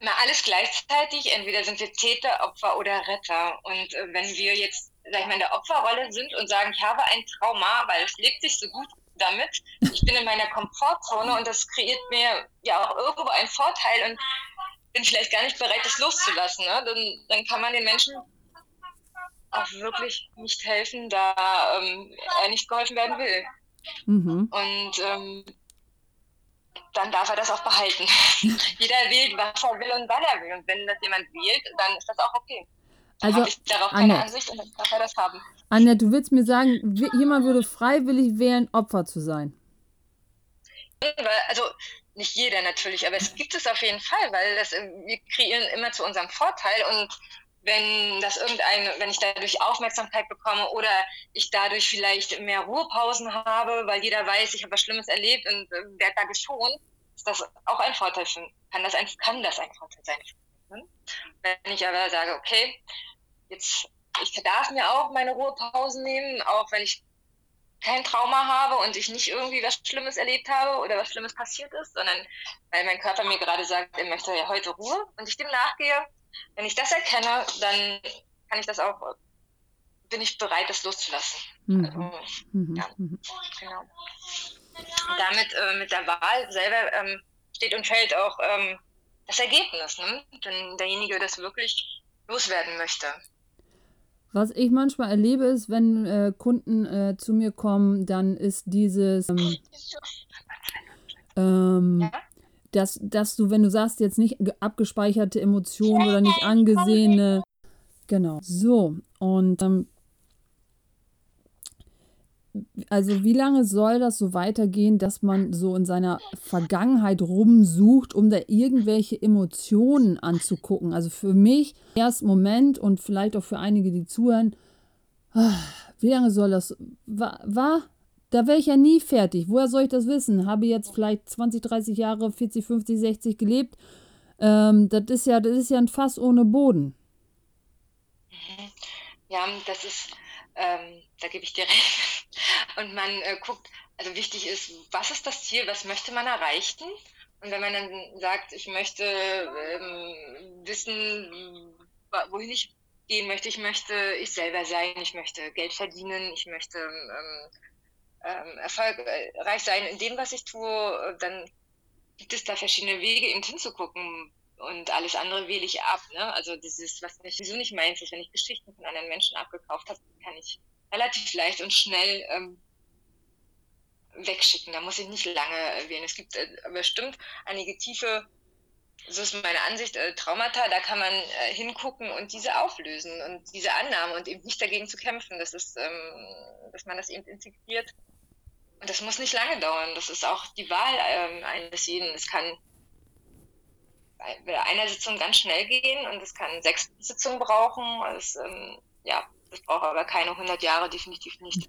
immer alles gleichzeitig. Entweder sind wir Täter, Opfer oder Retter. Und äh, wenn wir jetzt, sag ich mal, in der Opferrolle sind und sagen, ich habe ein Trauma, weil es lebt sich so gut damit. Ich bin in meiner Komfortzone und das kreiert mir ja auch irgendwo einen Vorteil und bin vielleicht gar nicht bereit, das loszulassen. Ne? Dann, dann kann man den Menschen auch wirklich nicht helfen, da ähm, er nicht geholfen werden will. Mhm. Und ähm, dann darf er das auch behalten. Jeder wählt, was er will und wann er will. Und wenn das jemand wählt, dann ist das auch okay. Also, ich darauf keine Ansicht und dann darf er das haben. Annette, du willst mir sagen, jemand würde freiwillig wählen, Opfer zu sein? Also nicht jeder natürlich, aber es gibt es auf jeden Fall, weil das, äh, wir kreieren immer zu unserem Vorteil und wenn das irgendein, wenn ich dadurch Aufmerksamkeit bekomme oder ich dadurch vielleicht mehr Ruhepausen habe, weil jeder weiß, ich habe was Schlimmes erlebt und äh, werde da geschont, ist das auch ein Vorteil für, kann das ein, kann das ein Vorteil sein. Wenn ich aber sage, okay, jetzt, ich darf mir auch meine Ruhepausen nehmen, auch wenn ich kein Trauma habe und ich nicht irgendwie was Schlimmes erlebt habe oder was Schlimmes passiert ist, sondern weil mein Körper mir gerade sagt, er möchte ja heute Ruhe und ich dem nachgehe. Wenn ich das erkenne, dann kann ich das auch, bin ich bereit, das loszulassen. Mhm. Also, mhm. Ja, mhm. genau. Damit äh, mit der Wahl selber ähm, steht und fällt auch ähm, das Ergebnis, ne? wenn derjenige das wirklich loswerden möchte. Was ich manchmal erlebe, ist, wenn äh, Kunden äh, zu mir kommen, dann ist dieses, ähm, ähm, ja? Dass, dass du, wenn du sagst, jetzt nicht abgespeicherte Emotionen oder nicht angesehene, genau, so, und ähm, also wie lange soll das so weitergehen, dass man so in seiner Vergangenheit rumsucht, um da irgendwelche Emotionen anzugucken? Also für mich erst Moment und vielleicht auch für einige, die zuhören, ah, wie lange soll das? War, war da wäre ich ja nie fertig. Woher soll ich das wissen? Habe jetzt vielleicht 20, 30 Jahre, 40, 50, 60 gelebt. Ähm, das ist ja, das ist ja ein Fass ohne Boden. Ja, das ist, ähm, da gebe ich dir recht. Und man äh, guckt, also wichtig ist, was ist das Ziel, was möchte man erreichen? Und wenn man dann sagt, ich möchte ähm, wissen, wohin ich gehen möchte, ich möchte ich selber sein, ich möchte Geld verdienen, ich möchte ähm, ähm, erfolgreich sein in dem, was ich tue, dann gibt es da verschiedene Wege, eben hinzugucken. Und alles andere wähle ich ab. Ne? Also dieses, was mich sowieso nicht meins ist, wenn ich Geschichten von anderen Menschen abgekauft habe, kann ich relativ leicht und schnell ähm, wegschicken. Da muss ich nicht lange wählen. Es gibt äh, bestimmt einige tiefe, so ist meine Ansicht, äh, Traumata, da kann man äh, hingucken und diese auflösen und diese Annahme und eben nicht dagegen zu kämpfen. Das ist, ähm, dass man das eben integriert. Und das muss nicht lange dauern. Das ist auch die Wahl ähm, eines jeden. Es kann bei einer Sitzung ganz schnell gehen und es kann sechs Sitzungen brauchen. Es, ähm, ja, das braucht aber keine 100 Jahre, definitiv nicht.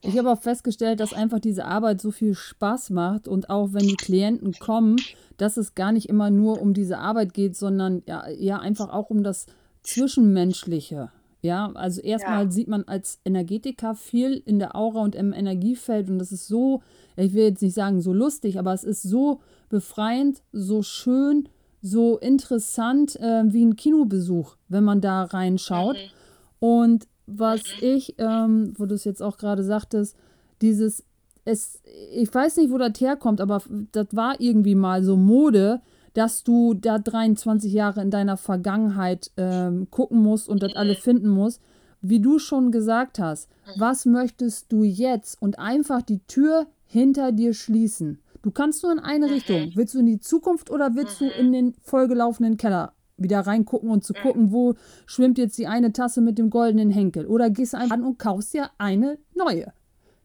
Ich habe auch festgestellt, dass einfach diese Arbeit so viel Spaß macht und auch wenn die Klienten kommen, dass es gar nicht immer nur um diese Arbeit geht, sondern ja, ja einfach auch um das Zwischenmenschliche. Ja, also erstmal ja. sieht man als Energetiker viel in der Aura und im Energiefeld und das ist so, ich will jetzt nicht sagen so lustig, aber es ist so befreiend, so schön, so interessant äh, wie ein Kinobesuch, wenn man da reinschaut. Mhm. Und was ich, ähm, wo du es jetzt auch gerade sagtest, dieses, es, ich weiß nicht, wo das herkommt, aber das war irgendwie mal so Mode, dass du da 23 Jahre in deiner Vergangenheit ähm, gucken musst und das alle finden musst. Wie du schon gesagt hast, was möchtest du jetzt? Und einfach die Tür hinter dir schließen. Du kannst nur in eine Richtung. Willst du in die Zukunft oder willst du in den vollgelaufenen Keller wieder reingucken und zu gucken, wo schwimmt jetzt die eine Tasse mit dem goldenen Henkel. Oder gehst einfach an und kaufst dir eine neue.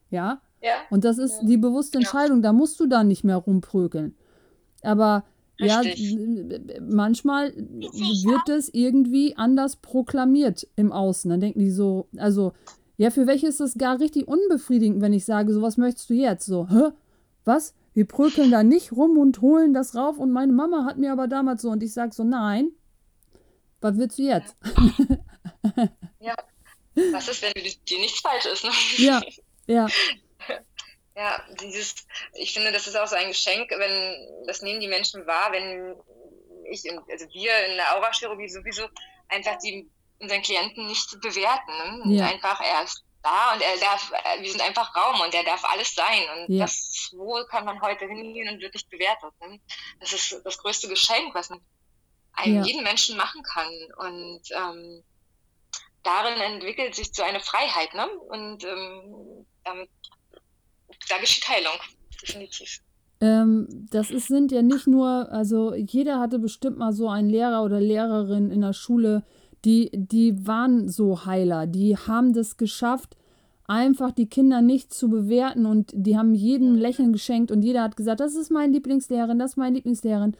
Ja? ja. Und das ist ja. die bewusste Entscheidung. Da musst du dann nicht mehr rumprökeln. Aber Richtig. ja, manchmal wird es irgendwie anders proklamiert im Außen. Dann denken die so, also, ja, für welche ist das gar richtig unbefriedigend, wenn ich sage, so was möchtest du jetzt? So, hä? Was? Wir prügeln da nicht rum und holen das rauf und meine Mama hat mir aber damals so und ich sage so, nein, was willst du jetzt? Ja. Was ist, wenn dir nichts falsch ist? Ne? Ja, ja. Ja, dieses, ich finde, das ist auch so ein Geschenk, wenn, das nehmen die Menschen wahr, wenn ich, also wir in der Aura-Chirurgie sowieso einfach die, unseren Klienten nicht bewerten. Ne? Ja. Einfach erst da und er darf, äh, wir sind einfach Raum und er darf alles sein. Und ja. das wohl kann man heute hingehen und wirklich bewertet. Ne? Das ist das größte Geschenk, was man einem ja. jeden Menschen machen kann. Und ähm, darin entwickelt sich so eine Freiheit, ne? Und ähm, damit, da geschieht Heilung, definitiv. Ähm, das ist, sind ja nicht nur, also jeder hatte bestimmt mal so einen Lehrer oder Lehrerin in der Schule, die, die waren so Heiler, die haben das geschafft, einfach die Kinder nicht zu bewerten und die haben jedem Lächeln geschenkt und jeder hat gesagt, das ist meine Lieblingslehrerin, das ist meine Lieblingslehrerin.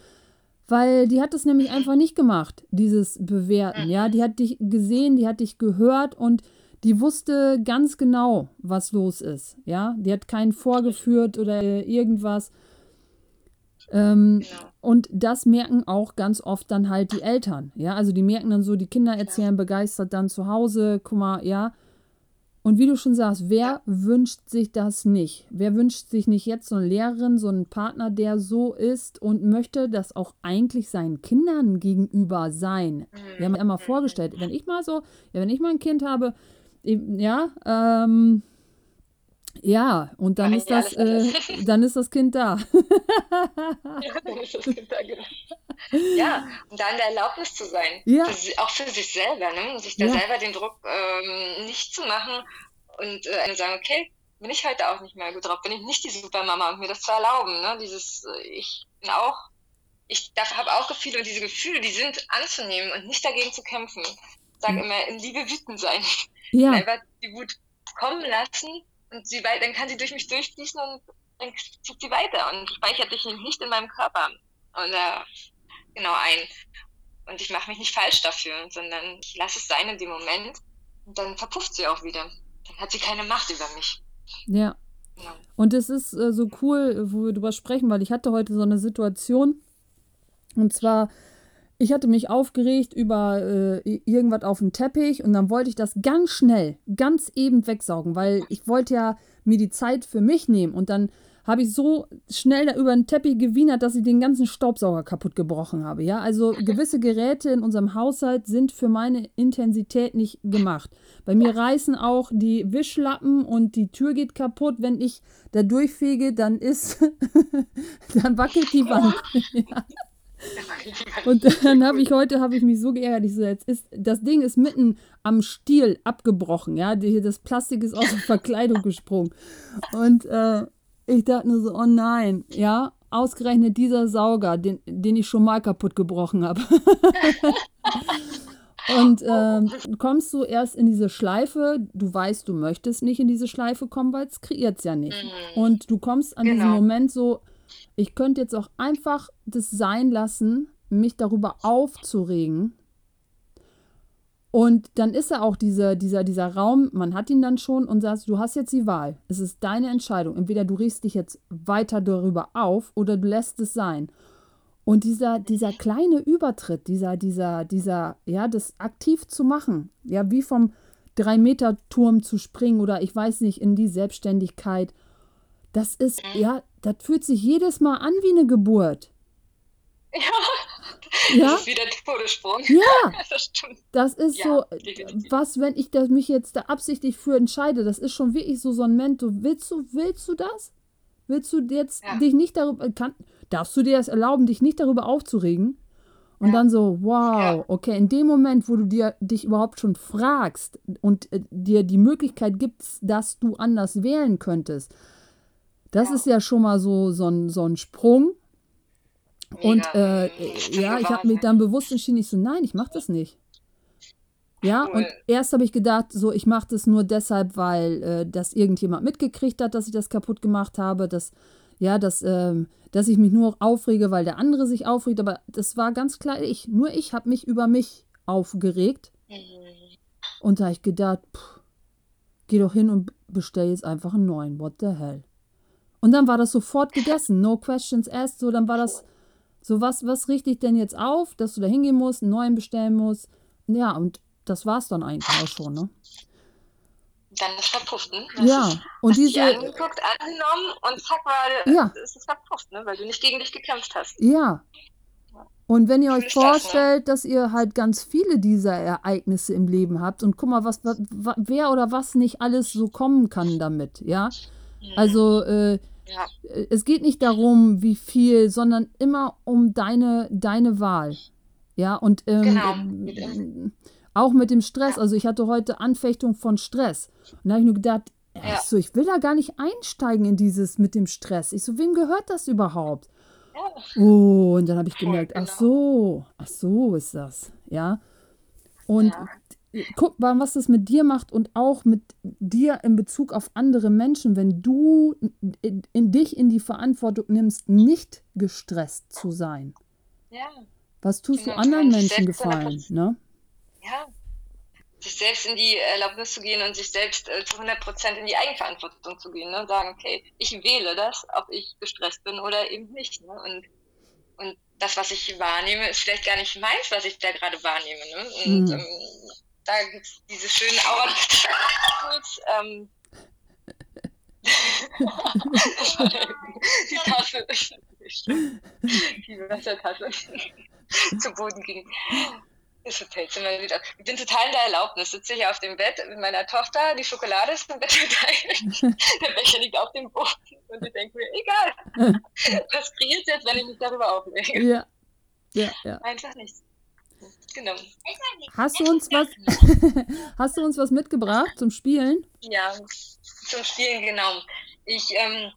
Weil die hat das nämlich einfach nicht gemacht, dieses Bewerten. Ja, die hat dich gesehen, die hat dich gehört und die wusste ganz genau, was los ist. Ja, die hat keinen vorgeführt oder irgendwas. Ähm, genau. Und das merken auch ganz oft dann halt die Eltern. Ja, also die merken dann so, die Kinder erzählen begeistert dann zu Hause, guck mal, ja, und wie du schon sagst, wer ja. wünscht sich das nicht? Wer wünscht sich nicht jetzt so eine Lehrerin, so einen Partner, der so ist und möchte das auch eigentlich seinen Kindern gegenüber sein? Wir haben ja immer vorgestellt, wenn ich mal so, ja, wenn ich mal ein Kind habe, ja, ähm, ja, und dann ist das, äh, dann ist das Kind da. ja, dann ist das Kind da, genau. Ja, und da in der Erlaubnis zu sein. Ja. Für, auch für sich selber, ne? sich da ja. selber den Druck ähm, nicht zu machen und äh, sagen, okay, bin ich heute auch nicht mehr gut drauf, bin ich nicht die Supermama und mir das zu erlauben. Ne? Dieses, äh, ich bin auch, ich habe auch Gefühle und diese Gefühle, die sind anzunehmen und nicht dagegen zu kämpfen. Sage immer, in Liebe wütend sein. Ja. Einfach die Wut kommen lassen und sie dann kann sie durch mich durchfließen und dann zieht sie weiter und speichert sich nicht in meinem Körper und äh, genau ein. Und ich mache mich nicht falsch dafür, sondern ich lasse es sein in dem Moment und dann verpufft sie auch wieder. Dann hat sie keine Macht über mich. Ja. Genau. Und es ist äh, so cool, wo wir drüber sprechen, weil ich hatte heute so eine Situation. Und zwar ich hatte mich aufgeregt über äh, irgendwas auf dem Teppich und dann wollte ich das ganz schnell, ganz eben wegsaugen, weil ich wollte ja mir die Zeit für mich nehmen und dann habe ich so schnell da über den Teppich gewienert, dass ich den ganzen Staubsauger kaputt gebrochen habe. Ja, also gewisse Geräte in unserem Haushalt sind für meine Intensität nicht gemacht. Bei mir reißen auch die Wischlappen und die Tür geht kaputt. Wenn ich da durchfege, dann ist, dann wackelt die Wand. ja. Und dann habe ich heute habe ich mich so geärgert. Ich so, jetzt ist das Ding ist mitten am Stiel abgebrochen, ja. Das Plastik ist aus der Verkleidung gesprungen. Und äh, ich dachte nur so, oh nein, ja, ausgerechnet dieser Sauger, den, den ich schon mal kaputt gebrochen habe. Und ähm, kommst du erst in diese Schleife, du weißt, du möchtest nicht in diese Schleife kommen, weil es kreiert es ja nicht. Mhm. Und du kommst an genau. diesen Moment so, ich könnte jetzt auch einfach das sein lassen, mich darüber aufzuregen. Und dann ist er auch dieser, dieser, dieser Raum, man hat ihn dann schon und sagst, du hast jetzt die Wahl. Es ist deine Entscheidung. Entweder du riechst dich jetzt weiter darüber auf oder du lässt es sein. Und dieser, dieser kleine Übertritt, dieser, dieser, dieser, ja, das aktiv zu machen, ja, wie vom Drei-Meter-Turm zu springen oder ich weiß nicht, in die Selbstständigkeit, das ist, ja, das fühlt sich jedes Mal an wie eine Geburt. Ja, ja? das ist wie der Todessprung. Ja, das stimmt. Das ist ja, so, definitiv. was, wenn ich das, mich jetzt da absichtlich für entscheide, das ist schon wirklich so so ein Mento. Willst du, willst du das? Willst du jetzt ja. dich nicht darüber, kann, darfst du dir das erlauben, dich nicht darüber aufzuregen? Und ja. dann so, wow, okay, in dem Moment, wo du dir dich überhaupt schon fragst und äh, dir die Möglichkeit gibst, dass du anders wählen könntest, das ja. ist ja schon mal so, so, ein, so ein Sprung. Mega. Und äh, ja, ich habe mich dann bewusst entschieden, ich so, nein, ich mache das nicht. Ja, cool. und erst habe ich gedacht, so, ich mache das nur deshalb, weil äh, das irgendjemand mitgekriegt hat, dass ich das kaputt gemacht habe, dass, ja, dass, ähm, dass ich mich nur aufrege, weil der andere sich aufregt, aber das war ganz klar ich. Nur ich habe mich über mich aufgeregt. Mhm. Und da habe ich gedacht, pff, geh doch hin und bestell jetzt einfach einen neuen, what the hell. Und dann war das sofort gegessen. No questions asked. So, dann war das so, was, was richte ich denn jetzt auf, dass du da hingehen musst, einen neuen bestellen musst. Ja, und das war es dann eigentlich auch schon, ne? Dann ist verpufft, ne? Das ja, ist, und diese. angeguckt, angenommen und zack, war ja. ist es verpufft, ne? Weil du nicht gegen dich gekämpft hast. Ja. Und wenn ihr euch vorstellt, das, ne? dass ihr halt ganz viele dieser Ereignisse im Leben habt und guck mal, was, was wer oder was nicht alles so kommen kann damit, ja? Also äh, ja. es geht nicht darum, wie viel, sondern immer um deine, deine Wahl. Ja, und ähm, genau. ähm, auch mit dem Stress. Ja. Also ich hatte heute Anfechtung von Stress. Und da habe ich nur gedacht, ja. so, ich will da gar nicht einsteigen in dieses mit dem Stress. Ich so, wem gehört das überhaupt? Oh, und dann habe ich gemerkt, genau. ach so, ach so ist das. Ja. Und guck mal, was das mit dir macht und auch mit dir in Bezug auf andere Menschen, wenn du in, in dich in die Verantwortung nimmst, nicht gestresst zu sein. Ja. Was tust genau, du anderen Menschen gefallen, ne? Ja. Sich selbst in die Erlaubnis zu gehen und sich selbst äh, zu 100% in die Eigenverantwortung zu gehen ne? und sagen, okay, ich wähle das, ob ich gestresst bin oder eben nicht. Ne? Und, und das, was ich wahrnehme, ist vielleicht gar nicht meins, was ich da gerade wahrnehme. Ne? Und mhm. ähm, da diese schönen Aura-Tools. Ähm, die Tasse, die Wassertasse zu Boden ging. Das fällt immer wieder. Ich bin total in der Erlaubnis. Sitze hier auf dem Bett mit meiner Tochter, die Schokolade ist im Bett verteilt, der Becher liegt auf dem Boden und ich denke mir, egal, was kreiert jetzt, wenn ich mich darüber auflege? Ja. Ja, ja. Einfach nichts. Genau. Hast du uns was, hast du uns was mitgebracht zum Spielen? Ja, zum Spielen, genau. Ich ähm,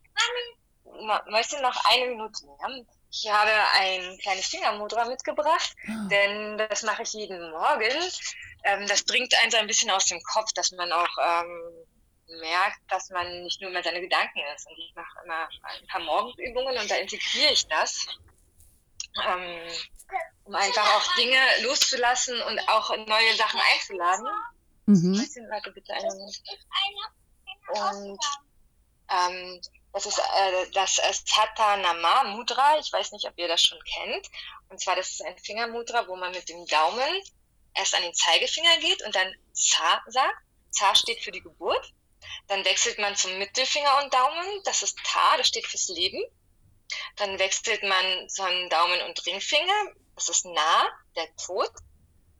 möchte noch eine Minute nehmen. Ich habe ein kleines Fingermudra mitgebracht, oh. denn das mache ich jeden Morgen. Ähm, das bringt einen so ein bisschen aus dem Kopf, dass man auch ähm, merkt, dass man nicht nur mehr seine Gedanken ist. Und ich mache immer ein paar Morgenübungen und da integriere ich das. Ähm, um einfach auch Dinge loszulassen und auch neue Sachen einzuladen. Mhm. Warte bitte einen Moment. Und ähm, das ist äh, das Satanama Mudra. Ich weiß nicht, ob ihr das schon kennt. Und zwar, das ist ein Fingermudra, wo man mit dem Daumen erst an den Zeigefinger geht und dann Za sagt. Za steht für die Geburt. Dann wechselt man zum Mittelfinger und Daumen. Das ist Ta, das steht fürs Leben. Dann wechselt man zum Daumen und Ringfinger. Das ist Na, der Tod.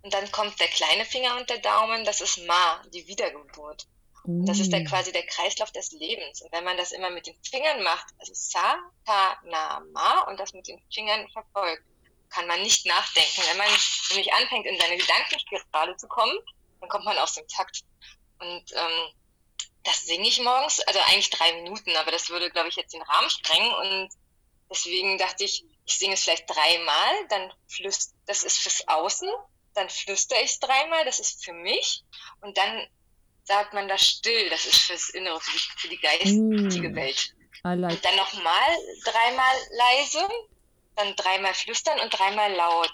Und dann kommt der kleine Finger und der Daumen. Das ist Ma, die Wiedergeburt. Uh. Das ist der, quasi der Kreislauf des Lebens. Und wenn man das immer mit den Fingern macht, also Sa, Ta, Na, Ma und das mit den Fingern verfolgt, kann man nicht nachdenken. Wenn man nämlich anfängt, in seine Gedankenspirale zu kommen, dann kommt man aus dem Takt. Und ähm, das singe ich morgens, also eigentlich drei Minuten, aber das würde, glaube ich, jetzt den Rahmen sprengen. Und deswegen dachte ich, ich singe es vielleicht dreimal, dann flüstert, das ist fürs Außen, dann flüstere ich es dreimal, das ist für mich. Und dann sagt man das still, das ist fürs Innere, für die, für die geistige mm, Welt. Like. Und dann nochmal dreimal leise, dann dreimal flüstern und dreimal laut.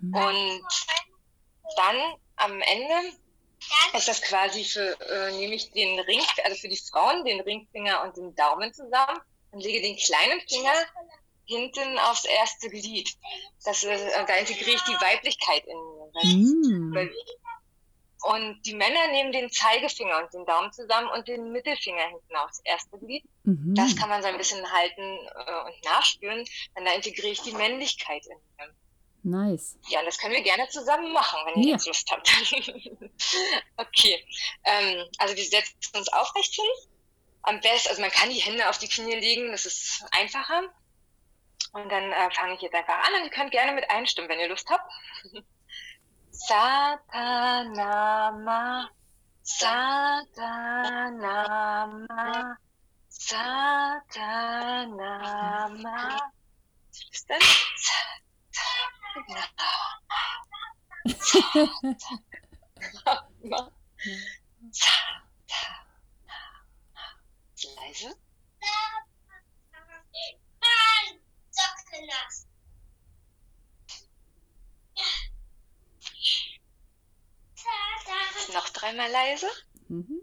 Mm. Und dann am Ende ist das quasi für, äh, nehme ich den Ring, also für die Frauen, den Ringfinger und den Daumen zusammen und lege den kleinen Finger hinten aufs erste Glied. Das, äh, da integriere ich die Weiblichkeit in mm. Und die Männer nehmen den Zeigefinger und den Daumen zusammen und den Mittelfinger hinten aufs erste Glied. Mhm. Das kann man so ein bisschen halten äh, und nachspüren. Dann da integriere ich die Männlichkeit in mir. Nice. Ja, das können wir gerne zusammen machen, wenn ihr jetzt Lust habt. okay. Ähm, also wir setzen uns aufrecht hin. Am besten, also man kann die Hände auf die Knie legen, das ist einfacher. Und dann äh, fange ich jetzt einfach an und ihr könnt gerne mit einstimmen, wenn ihr Lust habt. Satanama, Satanama, Satanama. Was ist denn? Leise. Noch dreimal leise. Mhm.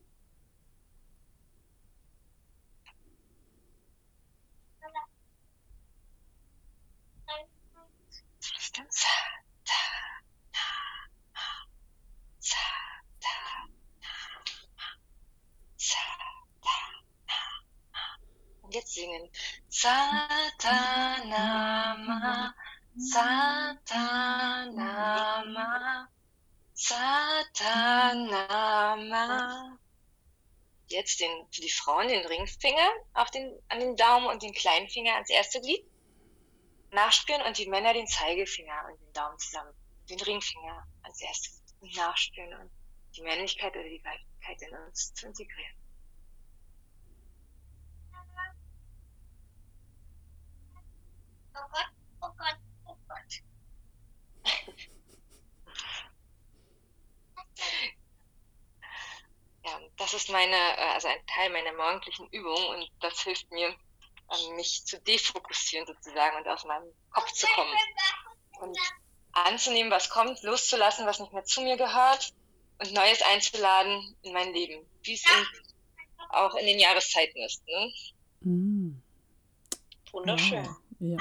Und jetzt singen. Satanama, Satanama, Satanama. Jetzt den, für die Frauen den Ringfinger auf den, an den Daumen und den kleinen Finger ans erste Glied nachspüren und die Männer den Zeigefinger und den Daumen zusammen, den Ringfinger als erstes nachspüren und die Männlichkeit oder die Weiblichkeit in uns zu integrieren. Oh Gott, oh Gott, oh Gott. ja, das ist meine, äh, also ein Teil meiner morgendlichen Übung und das hilft mir, mich zu defokussieren sozusagen und aus meinem Kopf zu kommen. Und anzunehmen, was kommt, loszulassen, was nicht mehr zu mir gehört und Neues einzuladen in mein Leben, wie es auch in den Jahreszeiten ist. Ne? Mm. Wunderschön. Wow. Ja.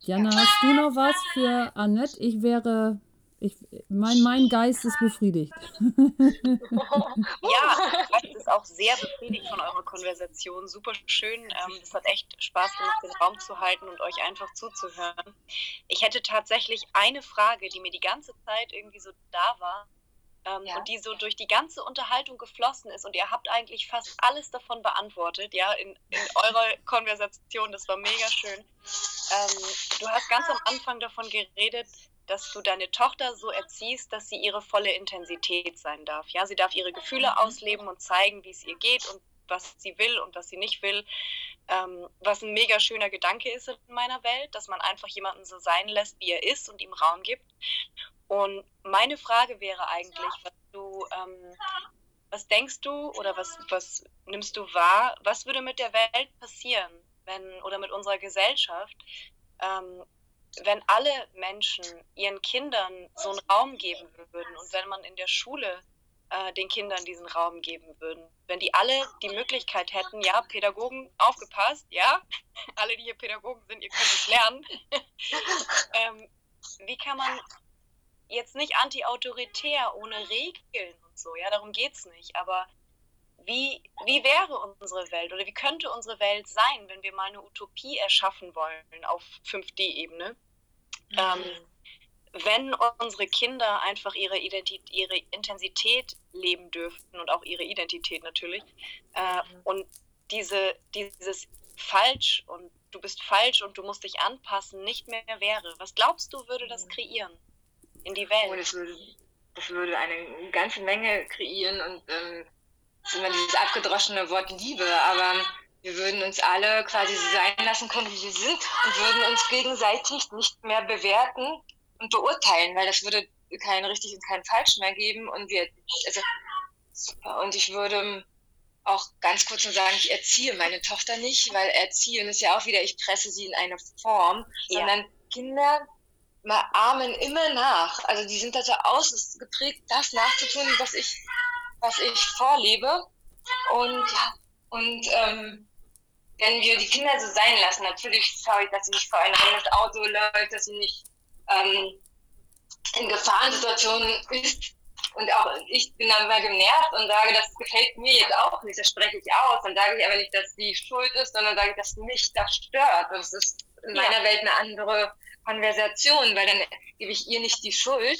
Jana, hast du noch was für Annette? Ich wäre ich, mein, mein Geist ist befriedigt. ja, ich ist auch sehr befriedigt von eurer Konversation. Super schön. Ähm, es hat echt Spaß gemacht, den Raum zu halten und euch einfach zuzuhören. Ich hätte tatsächlich eine Frage, die mir die ganze Zeit irgendwie so da war. Ähm, ja. Und die so durch die ganze Unterhaltung geflossen ist. Und ihr habt eigentlich fast alles davon beantwortet, ja, in, in eurer Konversation. Das war mega schön. Ähm, du hast ganz am Anfang davon geredet, dass du deine Tochter so erziehst, dass sie ihre volle Intensität sein darf. Ja, sie darf ihre Gefühle mhm. ausleben und zeigen, wie es ihr geht und was sie will und was sie nicht will. Ähm, was ein mega schöner Gedanke ist in meiner Welt, dass man einfach jemanden so sein lässt, wie er ist und ihm Raum gibt. Und meine Frage wäre eigentlich, was du, ähm, was denkst du oder was, was nimmst du wahr, was würde mit der Welt passieren, wenn oder mit unserer Gesellschaft, ähm, wenn alle Menschen ihren Kindern so einen Raum geben würden und wenn man in der Schule äh, den Kindern diesen Raum geben würden, wenn die alle die Möglichkeit hätten, ja, Pädagogen, aufgepasst, ja, alle, die hier Pädagogen sind, ihr könnt es lernen. ähm, wie kann man jetzt nicht anti-autoritär, ohne Regeln und so, ja, darum geht es nicht, aber wie, wie wäre unsere Welt oder wie könnte unsere Welt sein, wenn wir mal eine Utopie erschaffen wollen auf 5D-Ebene? Mhm. Ähm, wenn unsere Kinder einfach ihre, Identität, ihre Intensität leben dürften und auch ihre Identität natürlich äh, mhm. und diese, dieses falsch und du bist falsch und du musst dich anpassen nicht mehr wäre, was glaubst du, würde das mhm. kreieren in die Welt? Oh, das, würde, das würde eine ganze Menge kreieren und ähm, das ist immer dieses abgedroschene Wort Liebe, aber wir würden uns alle quasi so sein lassen können, wie wir sind und würden uns gegenseitig nicht mehr bewerten und beurteilen, weil das würde kein richtig und kein falsch mehr geben und wir, also, und ich würde auch ganz kurz nur sagen, ich erziehe meine Tochter nicht, weil erziehen ist ja auch wieder, ich presse sie in eine Form, ja. sondern Kinder ahmen immer nach. Also die sind dazu ausgeprägt, das nachzutun, was ich, was ich vorlebe. Und ja, und ähm, wenn wir die Kinder so sein lassen, natürlich schaue ich, dass sie nicht vor ein rennes Auto läuft, dass sie nicht ähm, in Gefahrensituationen ist, und auch ich bin dann mal genervt und sage, das gefällt mir jetzt auch nicht, das spreche ich aus. Dann sage ich aber nicht, dass sie schuld ist, sondern sage, dass mich das stört. Das ist in meiner ja. Welt eine andere Konversation, weil dann gebe ich ihr nicht die Schuld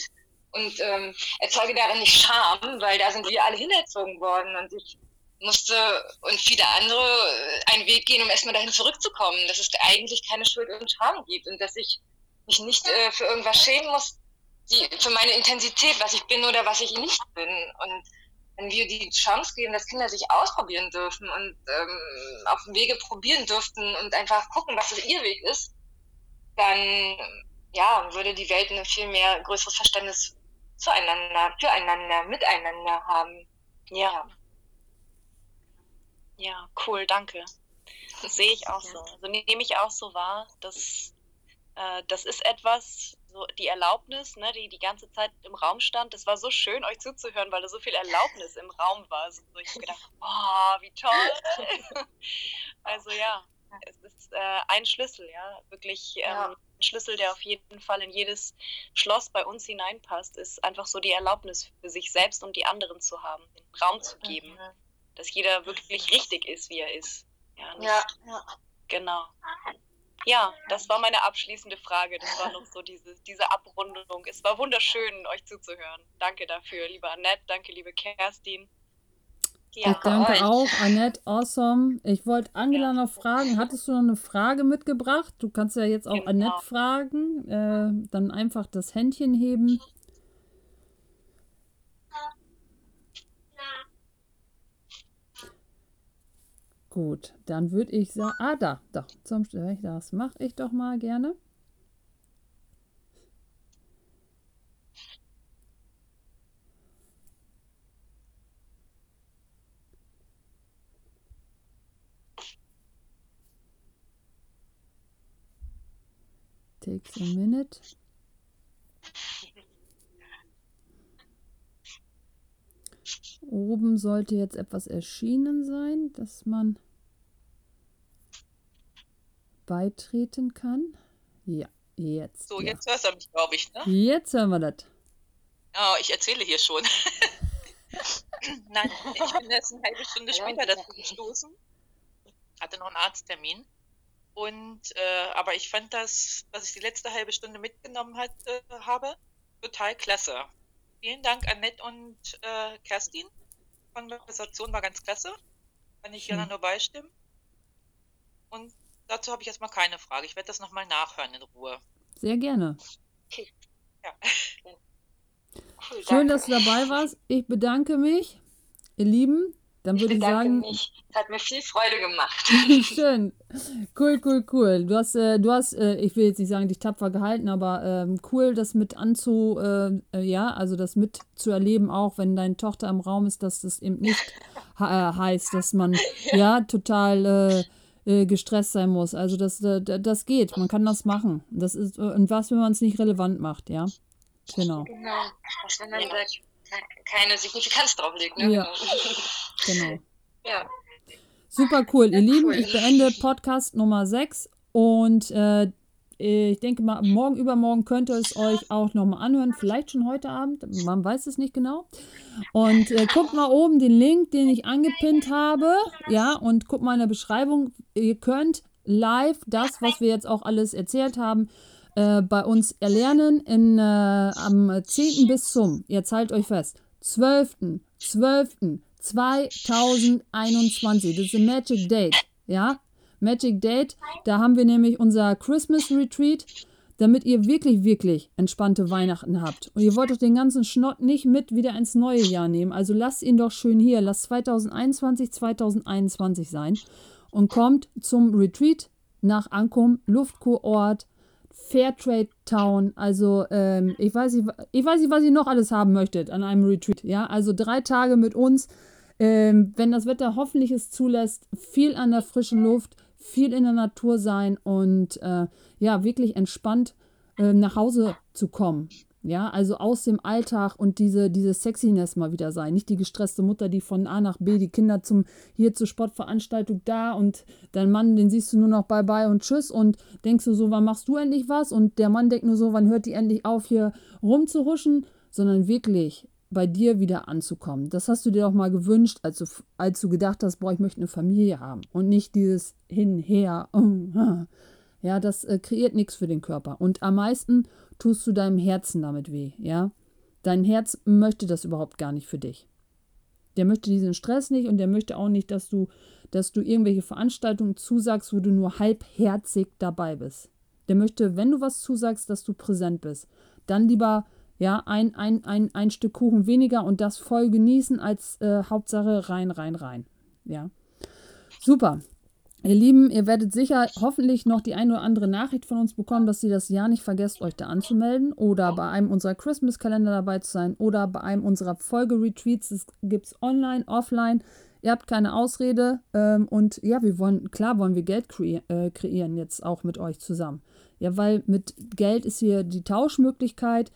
und ähm, erzeuge darin nicht Scham, weil da sind wir alle hinerzogen worden und ich musste und viele andere einen Weg gehen, um erstmal dahin zurückzukommen, dass es eigentlich keine Schuld und Scham gibt und dass ich mich nicht äh, für irgendwas schämen muss, die, für meine Intensität, was ich bin oder was ich nicht bin. Und wenn wir die Chance geben, dass Kinder sich ausprobieren dürfen und ähm, auf dem Wege probieren dürften und einfach gucken, was ihr Weg ist, dann ja, würde die Welt ein viel mehr größeres Verständnis zueinander, füreinander, miteinander haben. Ja. Ja, cool, danke. Das sehe ich auch so. Also nehme ich auch so wahr, dass äh, das ist etwas, so die Erlaubnis, ne, die die ganze Zeit im Raum stand. Das war so schön, euch zuzuhören, weil da so viel Erlaubnis im Raum war. So, ich habe gedacht, boah, wie toll. also ja, es ist äh, ein Schlüssel, ja, wirklich ähm, ja. ein Schlüssel, der auf jeden Fall in jedes Schloss bei uns hineinpasst, ist einfach so die Erlaubnis für sich selbst und die anderen zu haben, den Raum zu geben, mhm. dass jeder wirklich richtig ist, wie er ist. Ja, ja, ja. Genau. Ja, das war meine abschließende Frage. Das war noch so diese, diese Abrundung. Es war wunderschön, euch zuzuhören. Danke dafür, liebe Annette. Danke, liebe Kerstin. Ja, ich danke euch. auch, Annette. Awesome. Ich wollte Angela noch fragen. Hattest du noch eine Frage mitgebracht? Du kannst ja jetzt auch genau. Annette fragen. Äh, dann einfach das Händchen heben. Gut, dann würde ich sagen, ah, da, doch, zum das mache ich doch mal gerne. Takes a minute. Oben sollte jetzt etwas erschienen sein, dass man beitreten kann. Ja, jetzt. So, ja. jetzt hörst du mich, glaube ich, ne? Jetzt hören wir das. Oh, ich erzähle hier schon. Nein, ich bin jetzt eine halbe Stunde später dazu gestoßen. Hatte noch einen Arzttermin. Und äh, aber ich fand das, was ich die letzte halbe Stunde mitgenommen hat, äh, habe, total klasse. Vielen Dank, Annette und äh, Kerstin. Die Konversation war ganz klasse. Kann ich gerne nur beistimmen. Und dazu habe ich erstmal keine Frage. Ich werde das nochmal nachhören in Ruhe. Sehr gerne. Okay. Ja. Cool, Schön, dass du dabei warst. Ich bedanke mich, ihr Lieben. Dann würde ich, ich sagen. Mich. Es hat mir viel Freude gemacht. Schön. Cool, cool, cool. Du hast, äh, du hast, äh, ich will jetzt nicht sagen, dich tapfer gehalten, aber ähm, cool, das mit anzu, äh, äh ja, also das mit zu erleben, auch wenn deine Tochter im Raum ist, dass das eben nicht äh, heißt, dass man ja total äh, äh, gestresst sein muss. Also das, äh, das geht, man kann das machen. Das ist, äh, und was, wenn man es nicht relevant macht, ja? Genau. Genau. Was, wenn man sagt, keine Signifikanz drauflegt, ne? Ja. genau. Ja. Super cool, ihr Lieben. Ich beende Podcast Nummer 6 und äh, ich denke mal, morgen, übermorgen könnt ihr es euch auch nochmal anhören. Vielleicht schon heute Abend, man weiß es nicht genau. Und äh, guckt mal oben den Link, den ich angepinnt habe. Ja, und guckt mal in der Beschreibung. Ihr könnt live das, was wir jetzt auch alles erzählt haben, äh, bei uns erlernen in, äh, am 10. bis zum, jetzt haltet euch fest, 12. 12. 2021. Das ist ein Magic Date. Ja? Magic Date. Da haben wir nämlich unser Christmas Retreat, damit ihr wirklich, wirklich entspannte Weihnachten habt. Und ihr wollt doch den ganzen Schnott nicht mit wieder ins neue Jahr nehmen. Also lasst ihn doch schön hier. Lasst 2021 2021 sein. Und kommt zum Retreat nach Ankum, Luftkurort, Fairtrade Town. Also ähm, ich, weiß nicht, ich weiß nicht, was ihr noch alles haben möchtet an einem Retreat. Ja, also drei Tage mit uns. Ähm, wenn das Wetter hoffentlich es zulässt, viel an der frischen Luft, viel in der Natur sein und äh, ja, wirklich entspannt äh, nach Hause zu kommen. Ja, also aus dem Alltag und diese, diese Sexiness mal wieder sein. Nicht die gestresste Mutter, die von A nach B die Kinder zum hier zur Sportveranstaltung da und dein Mann, den siehst du nur noch bye bye und tschüss und denkst du so, wann machst du endlich was? Und der Mann denkt nur so, wann hört die endlich auf, hier rumzuhuschen? Sondern wirklich bei dir wieder anzukommen. Das hast du dir doch mal gewünscht, als du, als du gedacht hast, boah, ich möchte eine Familie haben und nicht dieses Hinher. Ja, das äh, kreiert nichts für den Körper. Und am meisten tust du deinem Herzen damit weh, ja? Dein Herz möchte das überhaupt gar nicht für dich. Der möchte diesen Stress nicht und der möchte auch nicht, dass du, dass du irgendwelche Veranstaltungen zusagst, wo du nur halbherzig dabei bist. Der möchte, wenn du was zusagst, dass du präsent bist. Dann lieber ja, ein, ein, ein, ein Stück Kuchen weniger und das voll genießen als äh, Hauptsache rein, rein, rein. Ja. Super. Ihr Lieben, ihr werdet sicher hoffentlich noch die eine oder andere Nachricht von uns bekommen, dass ihr das Jahr nicht vergesst, euch da anzumelden oder bei einem unserer Christmas-Kalender dabei zu sein oder bei einem unserer Folge-Retreats. Das gibt es online, offline. Ihr habt keine Ausrede ähm, und ja, wir wollen, klar wollen wir Geld kre äh, kreieren jetzt auch mit euch zusammen. Ja, weil mit Geld ist hier die Tauschmöglichkeit.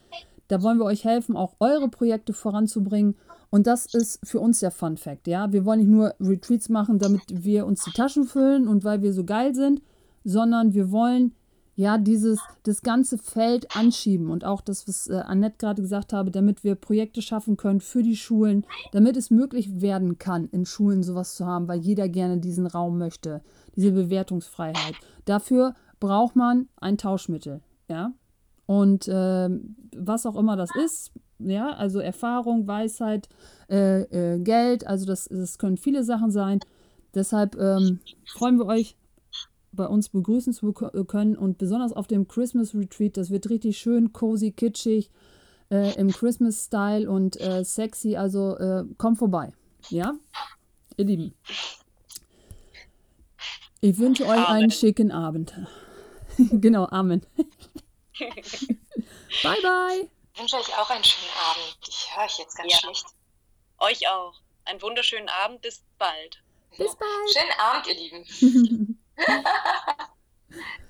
Da wollen wir euch helfen, auch eure Projekte voranzubringen. Und das ist für uns der Fun Fact, ja. Wir wollen nicht nur Retreats machen, damit wir uns die Taschen füllen und weil wir so geil sind, sondern wir wollen ja dieses das ganze Feld anschieben und auch das, was äh, Annette gerade gesagt habe, damit wir Projekte schaffen können für die Schulen, damit es möglich werden kann, in Schulen sowas zu haben, weil jeder gerne diesen Raum möchte, diese Bewertungsfreiheit. Dafür braucht man ein Tauschmittel, ja. Und äh, was auch immer das ist, ja, also Erfahrung, Weisheit, äh, äh, Geld, also das, das können viele Sachen sein. Deshalb ähm, freuen wir euch, bei uns begrüßen zu können und besonders auf dem Christmas Retreat. Das wird richtig schön, cozy, kitschig, äh, im Christmas-Style und äh, sexy. Also äh, kommt vorbei. Ja, ihr Lieben. Ich wünsche euch Amen. einen schicken Abend. genau, Amen. bye, bye. Ich wünsche euch auch einen schönen Abend. Ich höre euch jetzt ganz ja. schlecht. Euch auch. Einen wunderschönen Abend. Bis bald. Bis bald. Schönen Abend, ihr Lieben.